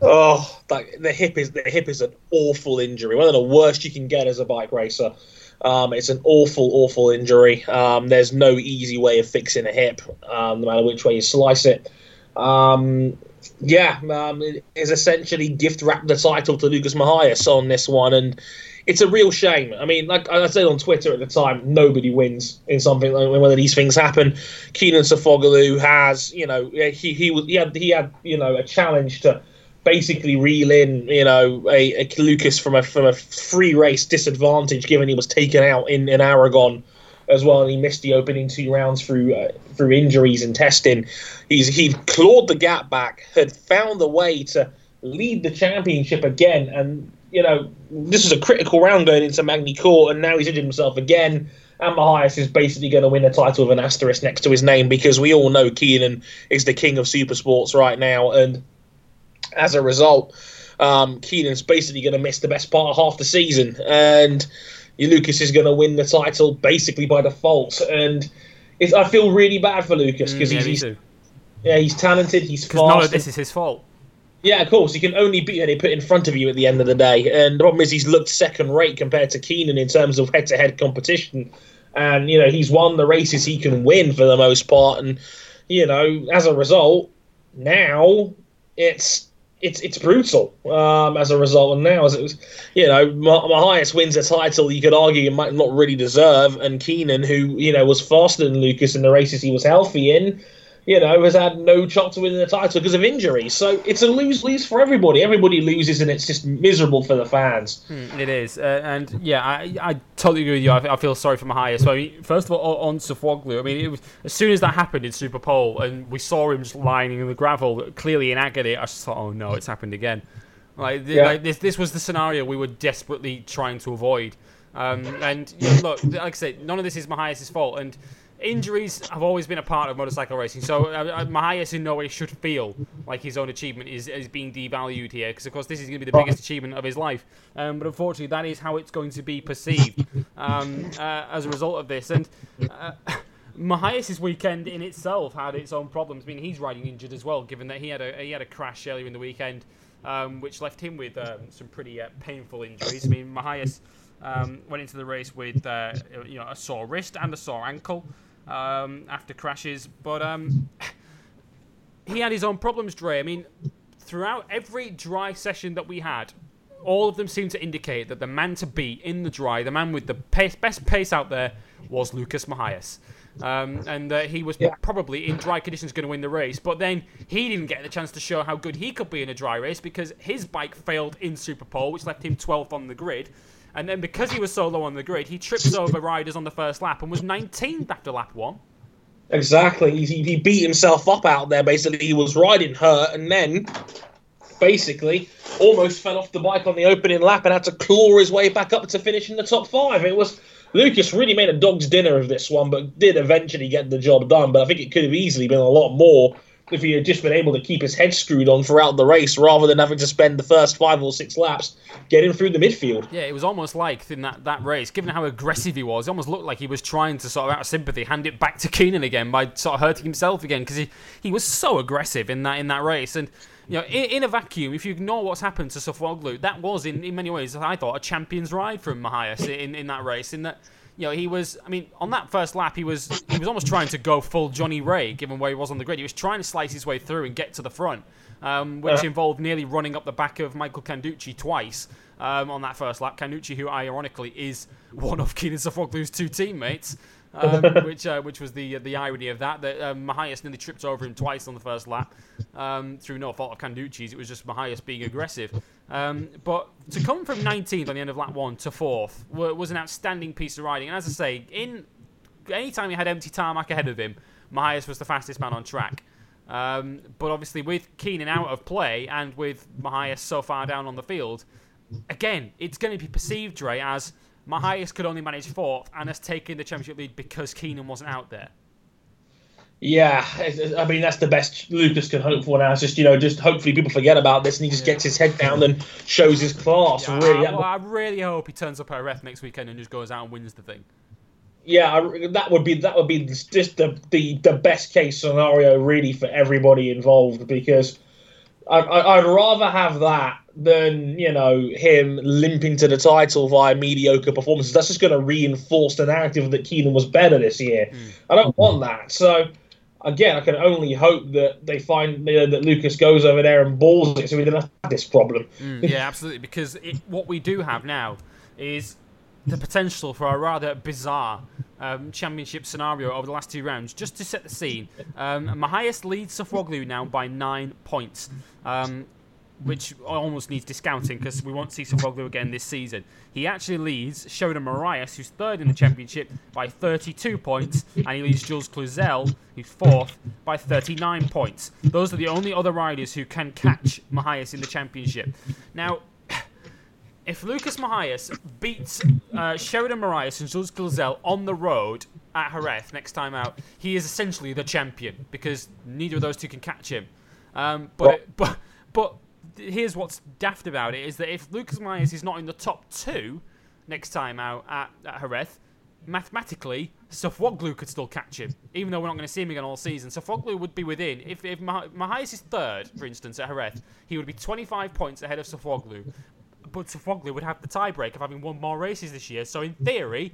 Speaker 2: Oh, the hip is the hip is an awful injury, one of the worst you can get as a bike racer. Um, it's an awful, awful injury. Um, there's no easy way of fixing a hip, um, no matter which way you slice it. Um, yeah, um, is essentially gift wrap the title to Lucas Mahias on this one, and it's a real shame. I mean, like I said on Twitter at the time, nobody wins in something like when these things happen. Keenan Sofuoglu has, you know, he he was he had he had you know a challenge to basically reel in, you know, a, a Lucas from a from a free race disadvantage, given he was taken out in in Aragon as well, and he missed the opening two rounds through uh, through injuries and testing. He's he clawed the gap back, had found a way to lead the championship again, and you know this is a critical round going into Magny-Cours, and now he's injured himself again. And Mahias is basically going to win the title with an asterisk next to his name because we all know Keenan is the king of super sports right now, and as a result, um, Keenan's basically going to miss the best part of half the season, and Lucas is going to win the title basically by default. And I feel really bad for Lucas because
Speaker 1: Mm, yeah,
Speaker 2: he's, he's yeah he's talented, he's
Speaker 1: Because none of
Speaker 2: fast.
Speaker 1: this is his fault.
Speaker 2: Yeah, of course. He can only beat any put in front of you at the end of the day. And the problem is he's looked second rate compared to Keenan in terms of head to head competition. And, you know, he's won the races he can win for the most part. And, you know, as a result, now it's it's it's brutal um, as a result. And now, as it was, you know, Ma- Mahias wins a title you could argue he might not really deserve. And Keenan, who, you know, was faster than Lucas in the races he was healthy in, you know, has had no chance to win the title because of injury. So it's a lose lose for everybody. Everybody loses, and it's just miserable for the fans.
Speaker 1: Mm, It is, uh, and yeah, I, I totally agree with you. I, I feel sorry for Mahias. So, I mean, first of all, on Sofuoglu, I mean, it was as soon as that happened in Super Pole, and we saw him just lying in the gravel, clearly in agony. I just thought, oh no, it's happened again. Like,
Speaker 2: Yeah.
Speaker 1: like this, this was the scenario we were desperately trying to avoid. Um, and look, like I said, none of this is Mahias' fault, and. Injuries have always been a part of motorcycle racing, so uh, uh, Mahias in no way should feel like his own achievement is, is being devalued here, because of course this is going to be the biggest achievement of his life. Um, but unfortunately, that is how it's going to be perceived um, uh, as a result of this. And uh, Mahias' weekend in itself had its own problems. I mean, he's riding injured as well, given that he had a he had a crash earlier in the weekend, um, which left him with um, some pretty uh, painful injuries. I mean, Mahias um, went into the race with uh, you know a sore wrist and a sore ankle um, after crashes, but um, he had his own problems, Dre. I mean, throughout every dry session that we had, all of them seemed to indicate that the man to beat in the dry, the man with the pace, best pace out there, was Lucas Mahias. Um, and uh, he was
Speaker 2: Yeah.
Speaker 1: probably in dry conditions going to win the race, but then he didn't get the chance to show how good he could be in a dry race because his bike failed in Super Pole, which left him 12th on the grid. And then because he was so low on the grid, he trips over riders on the first lap and was 19th after lap one.
Speaker 2: Exactly. He, he beat himself up out there. Basically, he was riding hurt, and then basically almost fell off the bike on the opening lap and had to claw his way back up to finish in the top five. It was Lucas really made a dog's dinner of this one, but did eventually get the job done. But I think it could have easily been a lot more if he had just been able to keep his head screwed on throughout the race rather than having to spend the first five or six laps getting through the midfield.
Speaker 1: Yeah, it was almost like in that, that race, given how aggressive he was, it almost looked like he was trying to sort of, out of sympathy, hand it back to Keenan again by sort of hurting himself again because he, he was so aggressive in that in that race. And you know, in, in a vacuum, if you ignore what's happened to Sofuoglu, that was in, in many ways, I thought, a champion's ride from Mahias in, in that race. In that, you know, he was. I mean, on that first lap, he was he was almost trying to go full Johnny Rea, given where he was on the grid. He was trying to slice his way through and get to the front, um, which
Speaker 2: Yeah.
Speaker 1: involved nearly running up the back of Michael Canducci twice um, on that first lap. Canducci, who ironically is one of Keenan Sofuoglu's two teammates, um, which uh, which was the the irony of that. That um, Mahias nearly tripped over him twice on the first lap um, through no fault of Canducci's. It was just Mahias being aggressive. Um, but to come from 19th on the end of lap one to fourth was an outstanding piece of riding. And as I say, in any time he had empty tarmac ahead of him, Mahias was the fastest man on track. Um, but obviously, with Keenan out of play and with Mahias so far down on the field, again, it's going to be perceived, Dre, as Mahias could only manage fourth and has taken the championship lead because Keenan wasn't out there.
Speaker 2: Yeah, I mean that's the best Lucas can hope for now. It's just you know, just hopefully people forget about this and he just gets his head down and shows his class.
Speaker 1: Yeah,
Speaker 2: really,
Speaker 1: I, well, I really hope he turns up at a ref next weekend and just goes out and wins the thing.
Speaker 2: yeah, I, that would be that would be just the, the the best case scenario really for everybody involved because I, I, I'd rather have that than you know him limping to the title via mediocre performances. That's just going to reinforce the narrative that Keenan was better this year. Mm. I don't want that. So again, I can only hope that they find you know, that Lucas goes over there and balls it, so we don't have this problem.
Speaker 1: Mm, yeah, absolutely. Because it, what we do have now is the potential for a rather bizarre um, championship scenario over the last two rounds. Just to set the scene, um, Mahias leads Sofuoglu now by nine points. Um, which almost needs discounting because we won't see Sofuoglu again this season. He actually leads Sheridan Morais, who's third in the championship, by 32 points, and he leads Jules Cluzel, who's fourth, by 39 points. Those are the only other riders who can catch Mahias in the championship. Now, if Lucas Mahias beats uh, Sheridan Morais and Jules Cluzel on the road at Jerez next time out, he is essentially the champion because neither of those two can catch him. Um, but, but but here's what's daft about it is that if Lucas Mahias is not in the top two next time out at, at mathematically, Sofuoglu could still catch him, even though we're not going to see him again all season. Sofuoglu would be within. If, if Mahias is third, for instance, at Jerez, he would be 25 points ahead of Sofuoglu. But Sofuoglu would have the tiebreak of having won more races this year. So, in theory,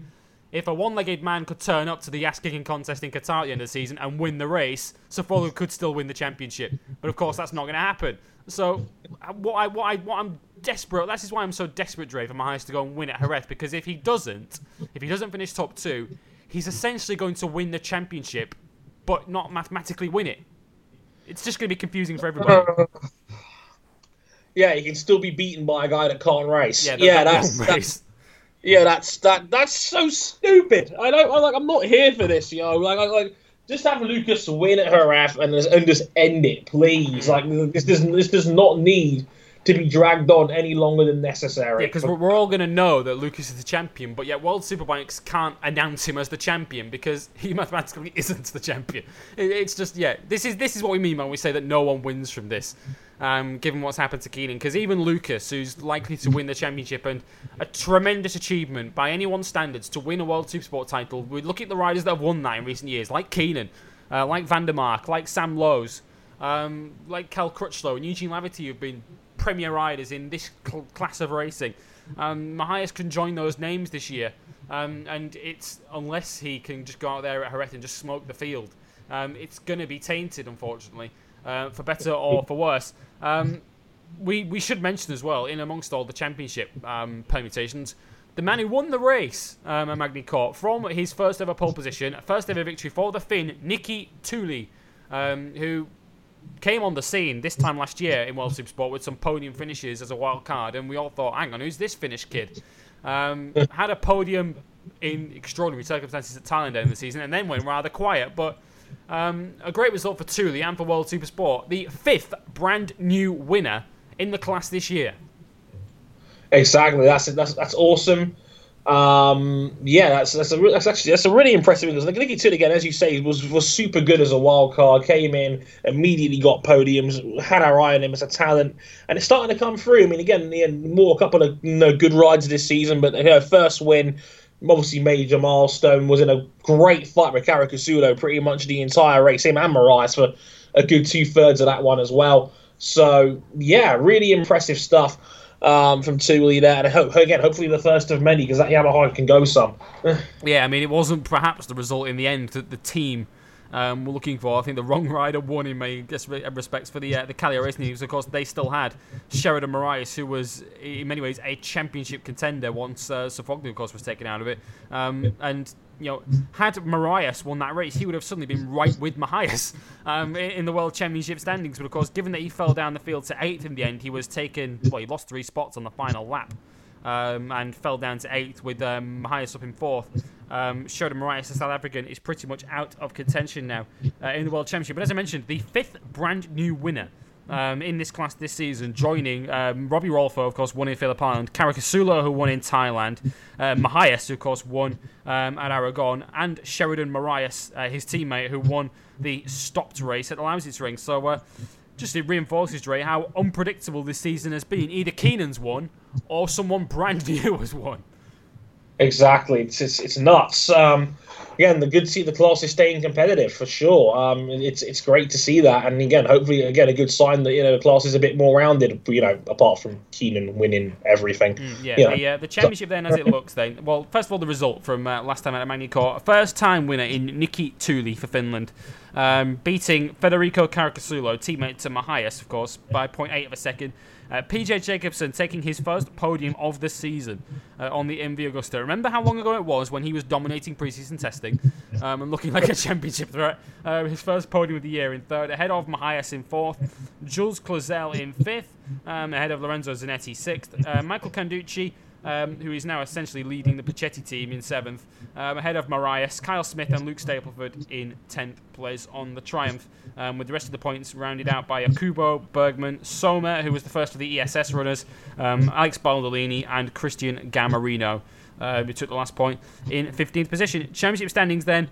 Speaker 1: if a one-legged man could turn up to the ass-kicking contest in Qatar at the end of the season and win the race, Sofuoglu could still win the championship. But of course, that's not going to happen. So, uh, what I what I what I'm desperate. That is why I'm so desperate, Dre, for Mahias to go and win at Jerez. Because if he doesn't, if he doesn't finish top two, he's essentially going to win the championship, but not mathematically win it. It's just going to be confusing for everybody.
Speaker 2: yeah, he can still be beaten by a guy that can't race. Yeah, yeah that's, that's yeah, that's that. That's so stupid. I don't. I like. I'm not here for this. You know, like, I, like just have Lucas win at Jerez and just, and just end it, please. Like this does this does not need to be dragged on any longer than necessary.
Speaker 1: Yeah, because we're, we're all going to know that Lucas is the champion, but yet World Superbikes can't announce him as the champion because he mathematically isn't the champion. It, it's just yeah, this is this is what we mean when we say that no one wins from this um, given what's happened to Keenan. Because even Lucas, who's likely to win the championship and a tremendous achievement by anyone's standards to win a World Supersport title, we look at the riders that have won that in recent years, like Keenan, uh, like Vandermark, like Sam Lowes, um, like Cal Crutchlow and Eugene Laverty, who've been premier riders in this cl- class of racing. Um, Mahias can join those names this year, um, and it's unless he can just go out there at Jerez and just smoke the field, um, it's going to be tainted, unfortunately uh, for better or for worse. Um, we we should mention as well, in amongst all the championship um, permutations, the man who won the race um, at Magny-Cours from his first ever pole position, first ever victory for the Finn, Niki Tuuli, um, who came on the scene this time last year in World Supersport with some podium finishes as a wild card, and we all thought, hang on, who's this Finnish kid? Um, had a podium in extraordinary circumstances at Thailand in the season, and then went rather quiet, but um, a great result for Tuuli and for World Supersport. The fifth brand new winner in the class this year.
Speaker 2: Exactly. That's that's that's awesome. Um, yeah, that's that's, a, that's actually that's a really impressive because like Niki Tuuli again, as you say, was was super good as a wild card. Came in immediately, got podiums, had our eye on him as a talent, and it's starting to come through. I mean, again, yeah, more a couple of you know, good rides this season, but her first win obviously major milestone, was in a great fight with Caricasulo pretty much the entire race, him and Morais for a good two thirds of that one as well. So, yeah, really impressive stuff um, from Tuuli there. And I hope, again, hopefully the first of many because that Yamaha can go some.
Speaker 1: yeah, I mean, it wasn't perhaps the result in the end that the team um, we're looking for. I think the wrong rider won in many respects for the uh, the Kallio Racing News. Of course, they still had Sheridan Morais, who was in many ways a championship contender once uh, of course, was taken out of it. Um, and you know, had Morais won that race, he would have suddenly been right with Mahias um, in the World Championship standings. But of course, given that he fell down the field to eighth in the end, he was taken. Well, he lost three spots on the final lap. Um, and fell down to eighth with um, Mahias up in fourth um, Sheridan Morais, the South African, is pretty much out of contention now uh, in the World Championship. But as I mentioned, the fifth brand new winner um, in this class this season, joining um, Robbie Rolfo, of course, won in Phillip Island, Caricasulo, who won in Thailand, uh, Mahias, who, of course, won um, at Aragon, and Sheridan Morais, uh, his teammate, who won the stopped race at the Lausitz Ring. So, uh, just it reinforces, Dre, how unpredictable this season has been. Either Keenan's won or someone brand new has won.
Speaker 2: Exactly, it's it's, it's nuts. Um, again, the good see the class is staying competitive for sure. Um, it's it's great to see that, and again, hopefully, again, a good sign that you know the class is a bit more rounded. You know, apart from Keenan winning everything.
Speaker 1: Mm, yeah,
Speaker 2: you know.
Speaker 1: the, uh, the championship then, as it looks, then. Well, first of all, the result from uh, last time at Magny-Cours, first time winner in Niki Tuuli for Finland, um, beating Federico Caricasulo, teammate to Mahias, of course, by 0.8 of a second. Uh, PJ Jacobsen taking his first podium of the season uh, on the MV Agusta. Remember how long ago it was when he was dominating preseason testing um, and looking like a championship threat? Uh, his first podium of the year in third, ahead of Mahias in fourth, Jules Cluzel in fifth, um, ahead of Lorenzo Zanetti sixth, uh, Michael Canducci um, who is now essentially leading the Puccetti team in seventh, um, ahead of Morais, Kyle Smith, and Luke Stapleford in tenth place on the Triumph, um, with the rest of the points rounded out by Okubo, Bergman, Sommer, who was the first of the ESS runners, um, Alex Baldolini, and Christian Gamarino, uh, who took the last point in 15th position. Championship standings then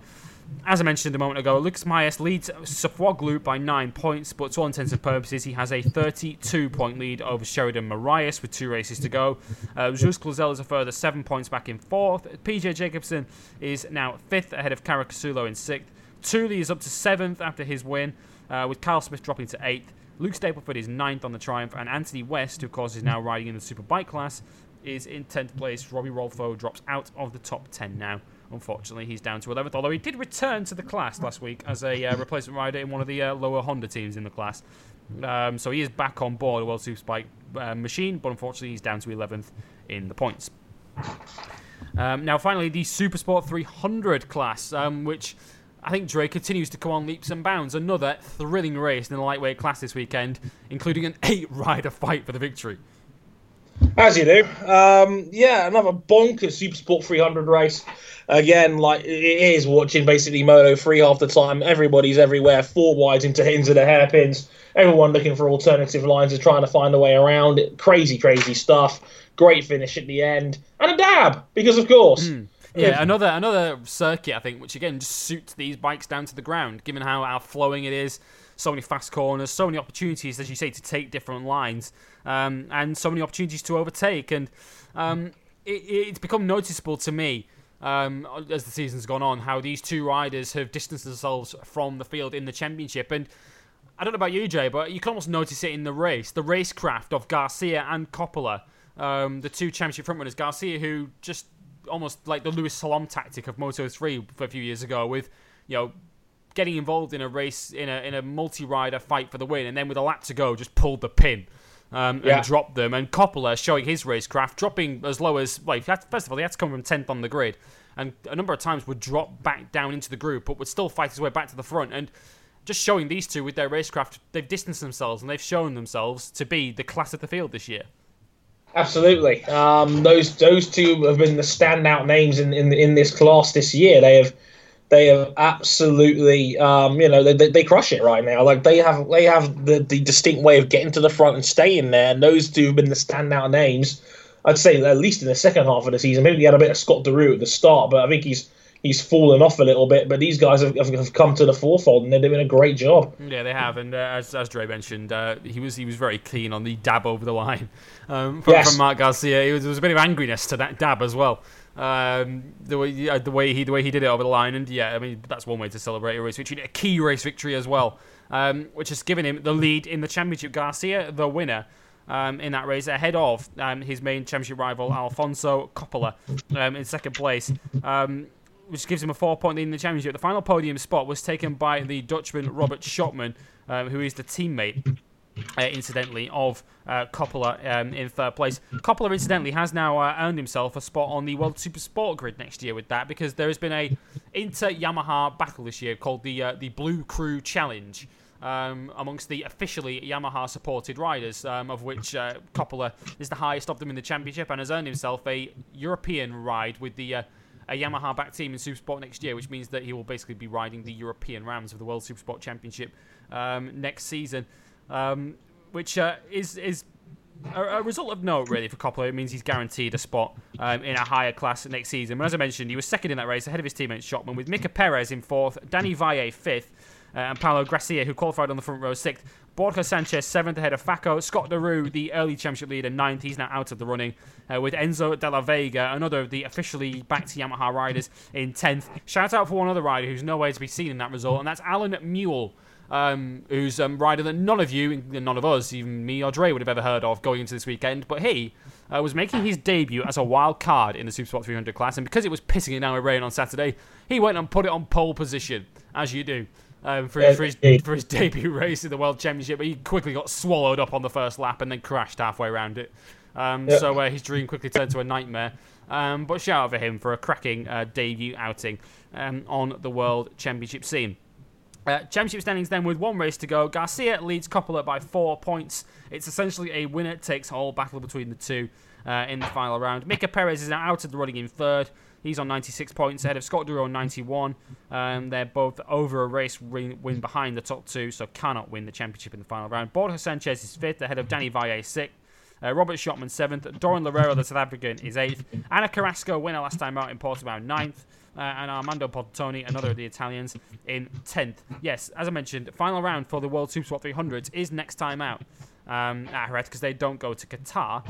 Speaker 1: as I mentioned a moment ago, Lucas Mahias leads Sofuoglu by nine points, but to all intents and purposes, he has a 32 point lead over Sheridan Morais with two races to go. Uh, Jules Cluzel is a further seven points back in fourth. PJ Jacobsen is now fifth ahead of Caricasulo in sixth. Tuuli is up to seventh after his win, uh, with Kyle Smith dropping to eighth. Luke Stapleford is ninth on the Triumph, and Anthony West, who of course is now riding in the Superbike class, is in 10th place. Robbie Rolfo drops out of the top 10 now. Unfortunately, he's down to 11th, although he did return to the class last week as a uh, replacement rider in one of the uh, lower Honda teams in the class. Um, so he is back on board a World Superbike uh, machine, but unfortunately, he's down to 11th in the points. Um, now, finally, the Supersport 300 class, um, which I think Dre continues to come on leaps and bounds. Another thrilling race in the lightweight class this weekend, including an eight rider fight for the victory.
Speaker 2: As you do. Um, yeah, another bonkers Super Sport 300 race. Again, like it is watching basically Moto 3 half the time. Everybody's everywhere, four wides into into the hairpins. Everyone looking for alternative lines and trying to find a way around it. Crazy, crazy stuff. Great finish at the end. And a dab, because of course.
Speaker 1: Mm. Yeah, another another circuit I think, which again just suits these bikes down to the ground, given how, how flowing it is. So many fast corners, so many opportunities, as you say, to take different lines, um, and so many opportunities to overtake. And um, it, it's become noticeable to me um, as the season's gone on how these two riders have distanced themselves from the field in the championship. And I don't know about you, Jay, but you can almost notice it in the race, the racecraft of Garcia and Coppola, um, the two championship frontrunners. Garcia, who just almost like the Luis Salom tactic of Moto 3 a few years ago, with you know getting involved in a race in a in a multi-rider fight for the win, and then with a lap to go, just pulled the pin. Um, yeah. and dropped them. And Coppola showing his racecraft, dropping as low as well. First of all, he had to come from tenth on the grid, and a number of times would drop back down into the group, but would still fight his way back to the front. And just showing these two with their racecraft, they've distanced themselves and they've shown themselves to be the class of the field this year.
Speaker 2: Absolutely, um, those those two have been the standout names in, in in this class this year. They have they have absolutely um, you know they, they crush it right now. Like they have they have the, the distinct way of getting to the front and staying there. And those two have been the standout names i'd say at least in the second half of the season. Maybe he had a bit of scott Deroue at the start but i think he's he's fallen off a little bit. But these guys have, have come to the forefront and they're doing a great job.
Speaker 1: Yeah they have. And uh, as, as Dre mentioned uh, he was he was very keen on the dab over the line um, from, yes. from Marc Garcia. Was, there was a bit of angriness to that dab as well um, the way the way he the way he did it over the line, and yeah, I mean that's one way to celebrate a race victory, a key race victory as well, um, which has given him the lead in the championship. Garcia, the winner. Um, in that race, ahead of um, his main championship rival Alfonso Coppola um, in second place, um, which gives him a four-point lead in the championship. The final podium spot was taken by the Dutchman Robert Schotman, who is the teammate uh, incidentally, of uh, Coppola um, in third place. Coppola, incidentally, has now uh, earned himself a spot on the World Super Sport grid next year with that because there has been a inter Yamaha battle this year called the uh, the Blue Crew Challenge. Um, amongst the officially Yamaha supported riders, um, of which uh, Coppola is the highest of them in the championship and has earned himself a European ride with the uh, a Yamaha back team in Supersport next year, which means that he will basically be riding the European rounds of the World Supersport Championship um, next season um, which uh, is is a, a, result of note really for Coppola. It means he's guaranteed a spot um, in a higher class next season. But as I mentioned, he was second in that race, ahead of his teammate Schotman, with Mika Perez in fourth, Danny Valle fifth. uh, and Paolo Gracia, who qualified on the front row, sixth. Borja Sanchez, seventh ahead of Faco. Scott Deroue, the early championship leader, ninth. He's now out of the running. Uh, with Enzo de la Vega, another of the officially back to Yamaha riders, in 10th. Shout out for one other rider who's nowhere to be seen in that result, and that's Alan Mule. Um, who's a um, rider that none of you, none of us, even me or Dre, would have ever heard of going into this weekend. But he uh, was making his debut as a wild card in the Supersport 300 class, and because it was pissing it down with rain on Saturday, he went and put it on pole position, as you do um, for, for, his, for his debut race in the World Championship. But he quickly got swallowed up on the first lap and then crashed halfway around it. Um. So uh, his dream quickly turned to a nightmare. Um, but shout out for him for a cracking uh, debut outing um, on the World Championship scene. Uh, championship standings then with one race to go. Garcia leads Coppola by four points. It's essentially a winner takes all battle between the two uh, in the final round. Mika Perez is now out of the running in third. He's on 96 points ahead of Scott on 91. Um, they're both over a race win, behind the top two, so cannot win the championship in the final round. Borja Sanchez is fifth ahead of Danny Valle sixth. Uh, Robert Schotman seventh. Dorren Loureiro, the South African, is eighth. Ana Carrasco, winner last time out in Portimao, ninth. Uh, and Armando Poltoni, another of the Italians, in 10th. Yes, as I mentioned, final round for the World Supersport 300s is next time out um, at Jerez because they don't go to Qatar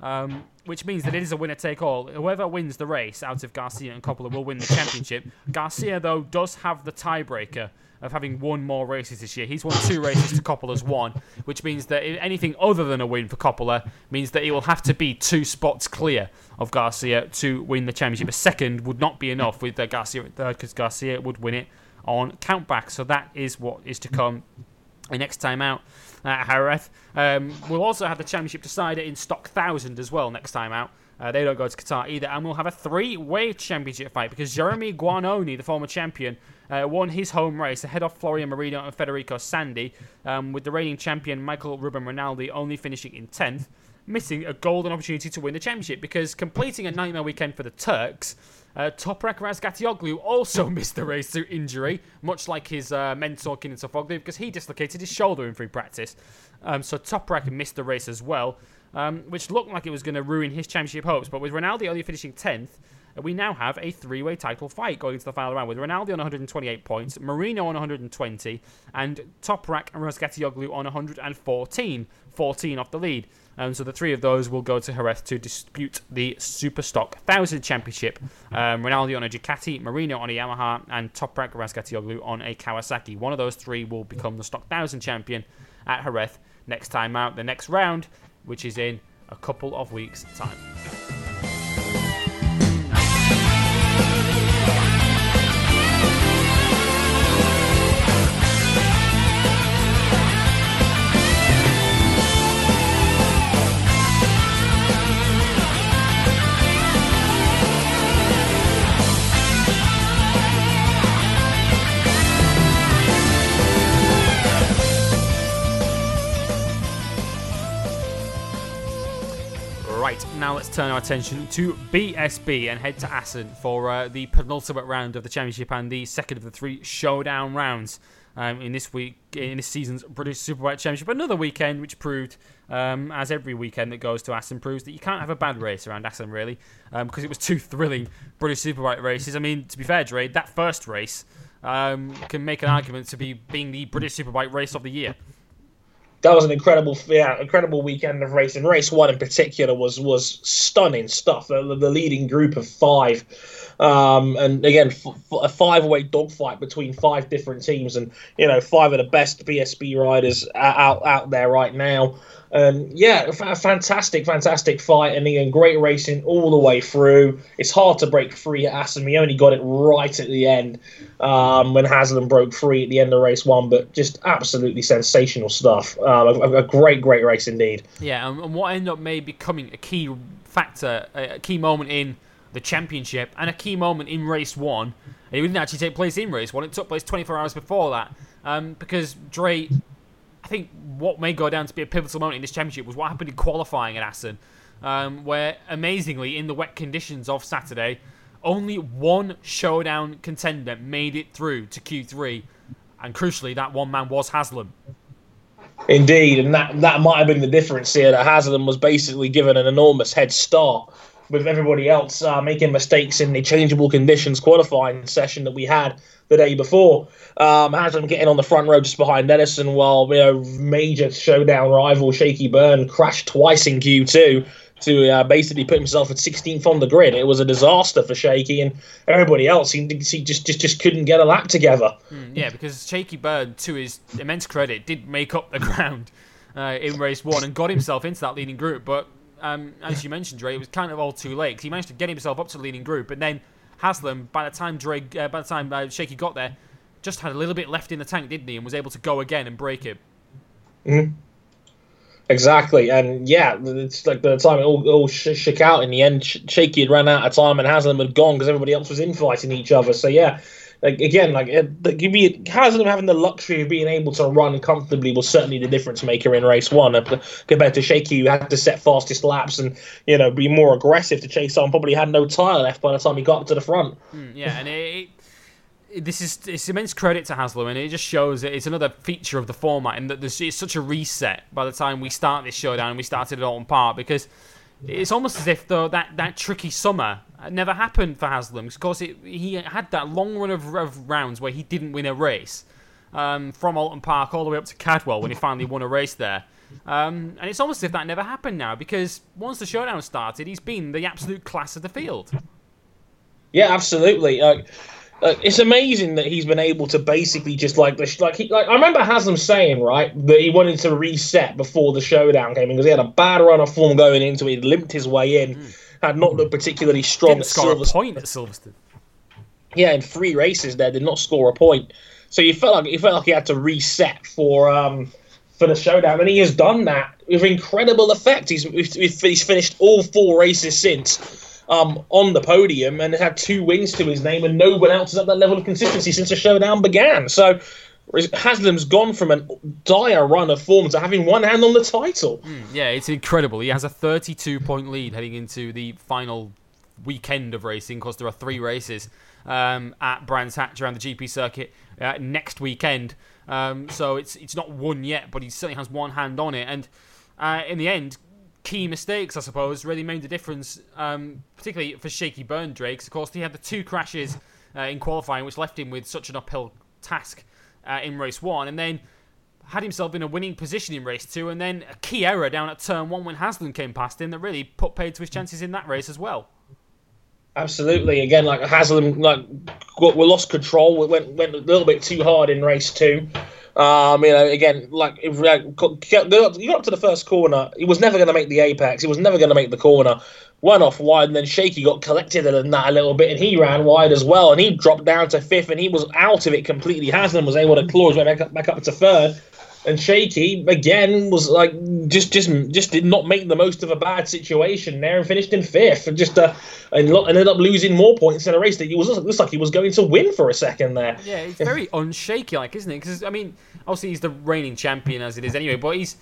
Speaker 1: um, which means that it is a winner take all. Whoever wins the race out of Garcia and Coppola will win the championship. Garcia, though, does have the tiebreaker of having won more races this year. He's won two races to Coppola's one, which means that anything other than a win for Coppola means that he will have to be two spots clear of Garcia to win the championship. A second would not be enough with uh, Garcia at third because Garcia would win it on countback. So that is what is to come the next time out at Jerez. Um, we'll also have the championship decider in Stock Thousand as well next time out. Uh, they don't go to Qatar either. And we'll have a three way championship fight because Jeremy Guarnoni, the former champion, uh, won his home race ahead of Florian Marino and Federico Sandi, um, with the reigning champion Michael Ruben Rinaldi only finishing in 10th, missing a golden opportunity to win the championship because completing a nightmare weekend for the Turks. Uh, Toprak Razgatlioglu also missed the race through injury, much like his uh, mentor Kenan Sofuoglu, because he dislocated his shoulder in free practice. Um, so Toprak missed the race as well, um, which looked like it was going to ruin his championship hopes. But with Rinaldi only finishing 10th, we now have a three-way title fight going into the final round with Rinaldi on 128 points, Marino on 120, and Toprak and Razgatlioglu on 114, 14 off the lead. So the three of those will go to Jerez to dispute the Superstock 1000 Championship. Um, Rinaldi on a Ducati, Marino on a Yamaha, and Toprak Razgatlioglu on a Kawasaki. One of those three will become the Stock 1000 champion at Jerez next time out, the next round, which is in a couple of weeks' time. Now let's turn our attention to BSB and head to Assen for uh, the penultimate round of the championship and the second of the three showdown rounds um, in this week in this season's British Superbike Championship. Another weekend which proved, um, as every weekend that goes to Assen proves, that you can't have a bad race around Assen really, because um, it was two thrilling British Superbike races. I mean, to be fair, Dre, that first race um, can make an argument to be being the British Superbike race of the year
Speaker 2: that was an incredible, yeah, incredible weekend of racing. Race one in particular was was stunning stuff. The, the leading group of five, um, and again, a five-way dogfight between five different teams, and you know, five of the best BSB riders out out there right now. Um, yeah, a fantastic, fantastic fight, and again, great racing all the way through. It's hard to break free at Assen. We only got it right at the end um, when Haslam broke free at the end of race one, but just absolutely sensational stuff. Uh, a, a, great, great race indeed.
Speaker 1: Yeah, and what ended up maybe becoming a key factor, a key moment in the championship, and a key moment in race one. It didn't actually take place in race one; it took place 24 hours before that, um, because Dre I think what may go down to be a pivotal moment in this championship was what happened in qualifying at Assen, um, where amazingly in the wet conditions of Saturday, only one showdown contender made it through to Q3, and crucially, that one man was Haslam.
Speaker 2: Indeed, and that that might have been the difference here. That Haslam was basically given an enormous head start with everybody else uh, making mistakes in the changeable conditions qualifying session that we had the day before. Um, Haslam getting on the front row just behind Ellison while you know major showdown rival Shaky Byrne crashed twice in Q2 to uh, basically put himself at 16th on the grid. It was a disaster for Shaky and everybody else. He, he just, just just couldn't get a lap together.
Speaker 1: Mm, yeah, because Shaky Byrne, to his immense credit, did make up the ground uh, in race one and got himself into that leading group. But um, as you mentioned, Dre, it was kind of all too late. He managed to get himself up to the leading group, and then Haslam, by the time Dre, uh, by the time uh, Shaky got there, just had a little bit left in the tank, didn't he, and was able to go again and break it.
Speaker 2: Mm-hmm. Exactly, and yeah, it's like the time it all, all shook out in the end. Shaky had run out of time, and Haslam had gone because everybody else was infighting each other. So yeah, like again, like it, Haslam having the luxury of being able to run comfortably was certainly the difference maker in race one compared to Shaky, who had to set fastest laps and you know be more aggressive to chase on. Probably had no tire left by the time he got up to the front.
Speaker 1: Mm, yeah, and it, this is it's immense credit to Haslam, and it just shows that it's another feature of the format, and that there's it's such a reset by the time we start this showdown. We started at Oulton Park because it's almost as if though that, that tricky summer never happened for Haslam. Of course, it, he had that long run of, of rounds where he didn't win a race um, from Oulton Park all the way up to Cadwell when he finally won a race there. Um, and it's almost as if that never happened now because once the showdown started, he's been the absolute class of the field.
Speaker 2: Yeah, absolutely. Uh, like, it's amazing that he's been able to basically just like like he like I remember Haslam saying right that he wanted to reset before the showdown came in because he had a bad run of form going into it, limped his way in, mm. Had not looked particularly strong.
Speaker 1: Didn't score a point at Silverstone.
Speaker 2: Yeah, in three races there did not score a point, so you felt like he felt like he had to reset for um for the showdown, and he has done that with incredible effect. He's he's finished all four races since um, on the podium and had two wins to his name, and no one else has had that level of consistency since the showdown began. So Haslam's gone from a dire run of form to having one hand on the title.
Speaker 1: Mm, yeah, it's incredible. He has a 32 point lead heading into the final weekend of racing because there are three races um, at Brands Hatch around the GP circuit uh, next weekend. Um, so it's it's not won yet, but he certainly has one hand on it. And uh, in the end, key mistakes, I suppose, really made the difference, um, particularly for Shaky Byrne Drakes. Of course, he had the two crashes uh, in qualifying, which left him with such an uphill task uh, in race one, and then had himself in a winning position in race two, and then a key error down at turn one when Haslam came past him that really put paid to his chances in that race as well.
Speaker 2: Absolutely. Again, like Haslam, like we lost control. It went went a little bit too hard in race two. Um, you know, again, like if you got up to the first corner, he was never going to make the apex. He was never going to make the corner. Went off wide, and then Shaky got collected in that a little bit, and he ran wide as well, and he dropped down to fifth, and he was out of it completely. Haslam was able to claw his way back up, back up to third, and Shaky again was like just just just did not make the most of a bad situation there and finished in fifth and just uh, and ended up losing more points in a race that he was looks like he was going to win for a second there.
Speaker 1: Yeah, it's very unshaky like, isn't it? Because I mean, obviously he's the reigning champion as it is anyway, but he's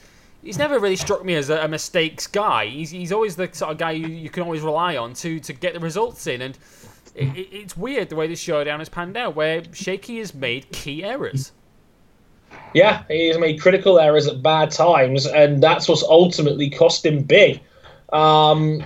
Speaker 1: he's never really struck me as a, a mistakes guy. He's he's always the sort of guy you, you can always rely on to to get the results in and. It, it's weird the way this showdown has panned out, where Shaky has made key errors.
Speaker 2: Yeah, he's made critical errors at bad times, and that's what's ultimately cost him big. Um,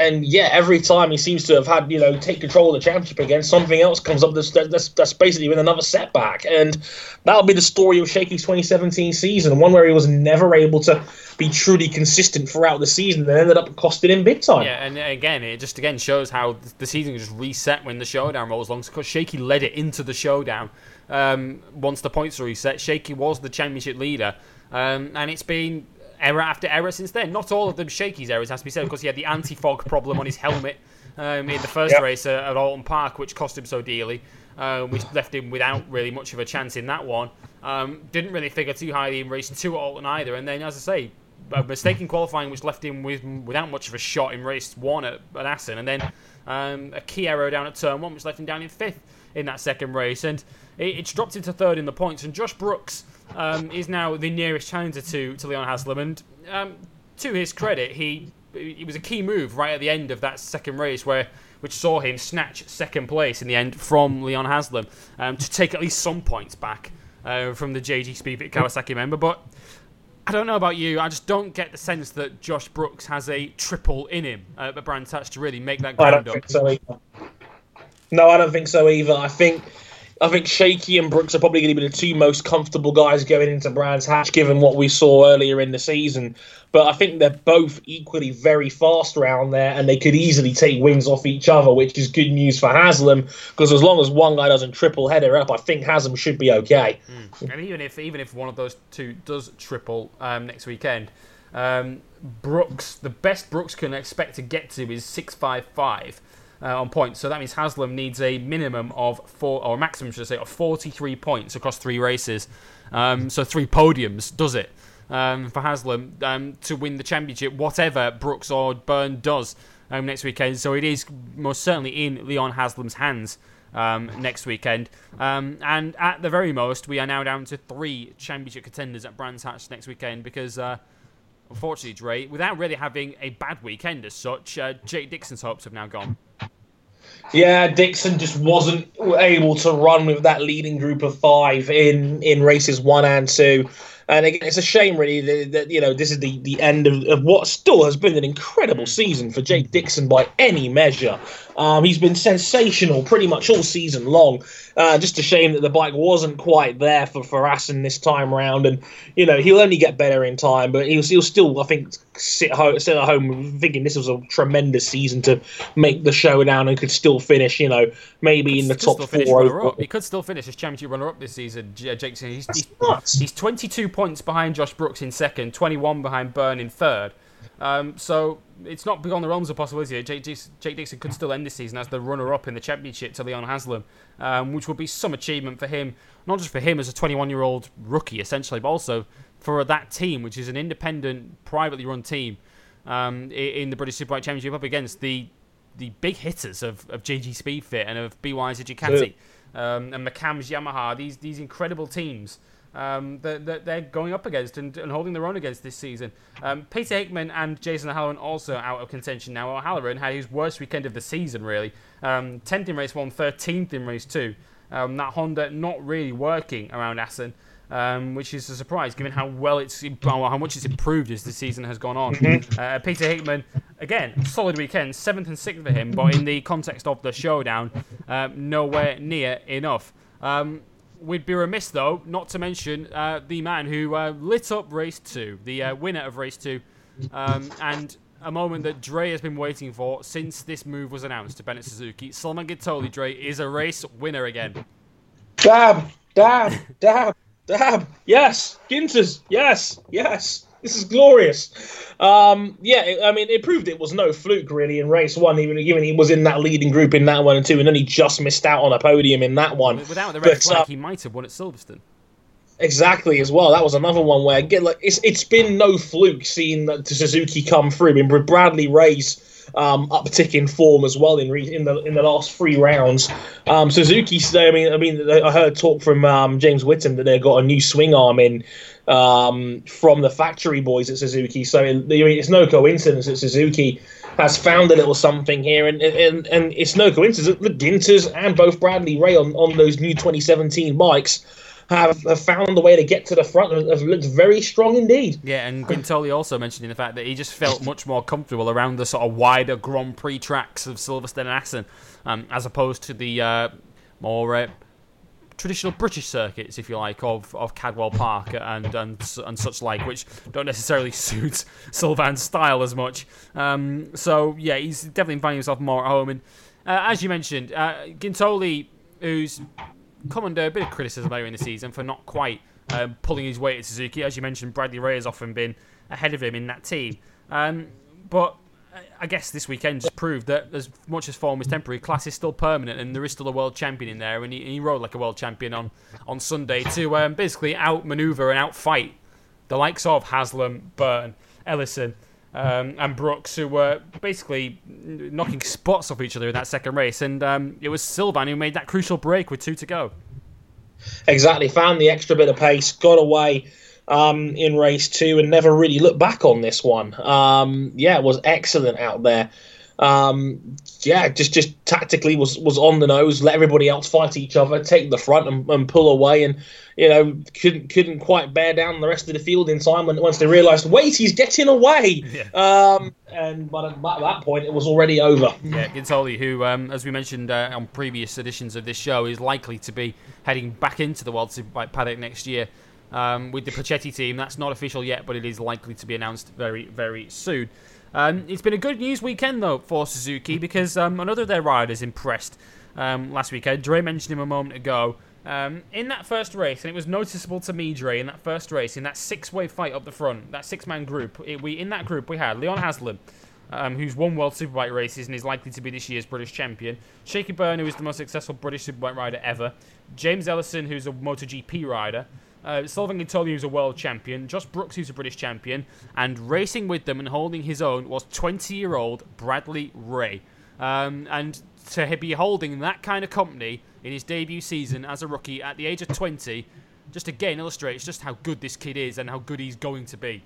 Speaker 2: and yeah, every time he seems to have had, you know, take control of the championship again, something else comes up that's, that's, that's basically been another setback. And that'll be the story of Shaky's 2017 season, one where he was never able to be truly consistent throughout the season and ended up costing him big time.
Speaker 1: Yeah, and again, it just again shows how the season just reset when the showdown rolls along because Shaky led it into the showdown um, once the points were reset. Shaky was the championship leader, um, and it's been error after error since then. Not all of them Shaky's errors, has to be said, because he had the anti-fog problem on his helmet um, in the first yep. race at, Oulton Park, which cost him so dearly. Uh, which left him without really much of a chance in that one. Um, didn't really figure too highly in race two at Oulton either. And then, as I say, a mistake in qualifying which left him with without much of a shot in race one at, at Assen. And then um, a key error down at turn one, which left him down in fifth in that second race. And it's dropped into third in the points. And Josh Brooks um, is now the nearest challenger to, to Leon Haslam. And um, to his credit, he it was a key move right at the end of that second race where which saw him snatch second place in the end from Leon Haslam um, to take at least some points back uh, from the JG Speedfit Kawasaki member. But I don't know about you. I just don't get the sense that Josh Brooks has a triple in him uh, at Brands Hatch to really make that ground
Speaker 2: I don't
Speaker 1: up.
Speaker 2: think so either. No, I don't think so either. I think I think Shaky and Brooks are probably going to be the two most comfortable guys going into Brands Hatch, given what we saw earlier in the season. But I think they're both equally very fast around there, and they could easily take wins off each other, which is good news for Haslam. Because as long as one guy doesn't triple header up, I think Haslam should be okay.
Speaker 1: Mm. And even if even if one of those two does triple um, next weekend, um, Brooks, the best Brooks can expect to get to is six five five. Uh, on points, so that means Haslam needs a minimum of four, or maximum, should I say, of 43 points across three races. Um, so three podiums does it um, for Haslam um, to win the championship, whatever Brooks or Byrne does um, next weekend. So it is most certainly in Leon Haslam's hands um, next weekend. Um, and at the very most, we are now down to three championship contenders at Brands Hatch next weekend because, uh, unfortunately, Dre, without really having a bad weekend as such, uh, Jake Dixon's hopes have now gone.
Speaker 2: Yeah, Dixon just wasn't able to run with that leading group of five in, in races one and two. And again, it's a shame, really, that, that you know this is the, the end of, of what still has been an incredible season for Jake Dixon by any measure. Um, he's been sensational pretty much all season long. Uh, just a shame that the bike wasn't quite there for, for Assen this time round. And, you know, he'll only get better in time, but he'll, he'll still, I think, sit, home, sit at home thinking this was a tremendous season to make the showdown and could still finish, you know, maybe in the top four.
Speaker 1: He could still finish as championship runner up this season, Jake. He's, he's, he's 22 points behind Josh Brooks in second, 21 behind Byrne in third. Um, so it's not beyond the realms of possibility. Jake, Jake Dixon could still end this season as the runner-up in the championship to Leon Haslam, um, which would be some achievement for him. Not just for him as a 21-year-old rookie, essentially, but also for that team, which is an independent, privately run team um, in the British Superbike Championship, up against the the big hitters of, of JG Speedfit and of BY's Ducati um, and McAMS Yamaha. These these incredible teams um, that, that, they're going up against and, and, holding their own against this season. Um, Peter Hickman and Jason O'Halloran also out of contention now. O'Halloran had his worst weekend of the season, really. Um, 10th in race one, 13th in race two. Um, that Honda not really working around Assen. Um, which is a surprise given how well it's how much it's improved as the season has gone on. Mm-hmm. Uh, Peter Hickman, again, solid weekend, seventh and sixth for him, but in the context of the showdown, uh, nowhere near enough. Um, we'd be remiss, though, not to mention uh, the man who uh, lit up race two, the uh, winner of race two, um, and a moment that Dre has been waiting for since this move was announced to Bennett Suzuki. Sylvain Guintoli, Dre, is a race winner again.
Speaker 2: Dab, dab, dab, dab. Yes, Ginters. Yes, yes. This is glorious. Um, yeah, I mean, it proved it was no fluke really in race one, even even he was in that leading group in that one and two, and then he just missed out on a podium in that one.
Speaker 1: Without the red but, flag, uh, he might have won at Silverstone.
Speaker 2: Exactly, as well. That was another one where get like it's it's been no fluke seeing Suzuki come through. I mean, Bradley Ray's um, uptick in form as well in re- in the in the last three rounds. Um, Suzuki, I mean, I mean, I heard talk from um, James Whittam that they've got a new swing arm in um, from the factory boys at Suzuki. So I mean, it's no coincidence that Suzuki has found a little something here, and and, and it's no coincidence that the Ginters and both Bradley Ray on, on those new 2017 bikes have, have found a way to get to the front and have looked very strong indeed.
Speaker 1: Yeah, and Guintoli also mentioning the fact that he just felt much more comfortable around the sort of wider Grand Prix tracks of Silverstone and Assen, um, as opposed to the uh, more uh, traditional British circuits, if you like, of, of Cadwell Park and, and and such like, which don't necessarily suit Sylvain's style as much. Um, so yeah, he's definitely finding himself more at home. And uh, as you mentioned, uh, Guintoli, who's come under a bit of criticism earlier in the season for not quite um, pulling his weight at Suzuki. As you mentioned, Bradley Ray has often been ahead of him in that team. Um, but I guess this weekend just proved that as much as form is temporary, class is still permanent, and there is still a world champion in there, and he, he rode like a world champion on, on Sunday to um, basically outmaneuver and outfight the likes of Haslam, Byrne, Ellison, um, and Brooks, who were basically knocking spots off each other in that second race. And um, it was Sylvain who made that crucial break with two to go.
Speaker 2: Exactly. Found the extra bit of pace, got away um, in race two, and never really looked back on this one. Um, yeah, it was excellent out there. Um, yeah, just just tactically was was on the nose, let everybody else fight each other, take the front and, and pull away, and you know couldn't couldn't quite bear down the rest of the field in time when once they realised, wait, he's getting away. Yeah. Um, and but at that point, it was already over.
Speaker 1: Yeah, Guintoli, who, um, as we mentioned uh, on previous editions of this show, is likely to be heading back into the World Superbike paddock next year. Um, with the Puccetti team, that's not official yet, but it is likely to be announced very, very soon. Um, it's been a good news weekend though for Suzuki because um, another of their riders impressed um, last weekend. Dre mentioned him a moment ago. Um, in that first race, and it was noticeable to me, Dre, in that first race, in that six-way fight up the front, that six-man group. It, we in that group we had Leon Haslam, um, who's won World Superbike races and is likely to be this year's British champion. Shaky Byrne, who is the most successful British Superbike rider ever. James Ellison, who's a MotoGP rider. Uh, Sylvain Guintoli, who's a world champion, Josh Brooks, who's a British champion, and racing with them and holding his own was 20 year old Bradley Ray. Um, and to be holding that kind of company in his debut season as a rookie at the age of 20 just again illustrates just how good this kid is and how good he's going to be.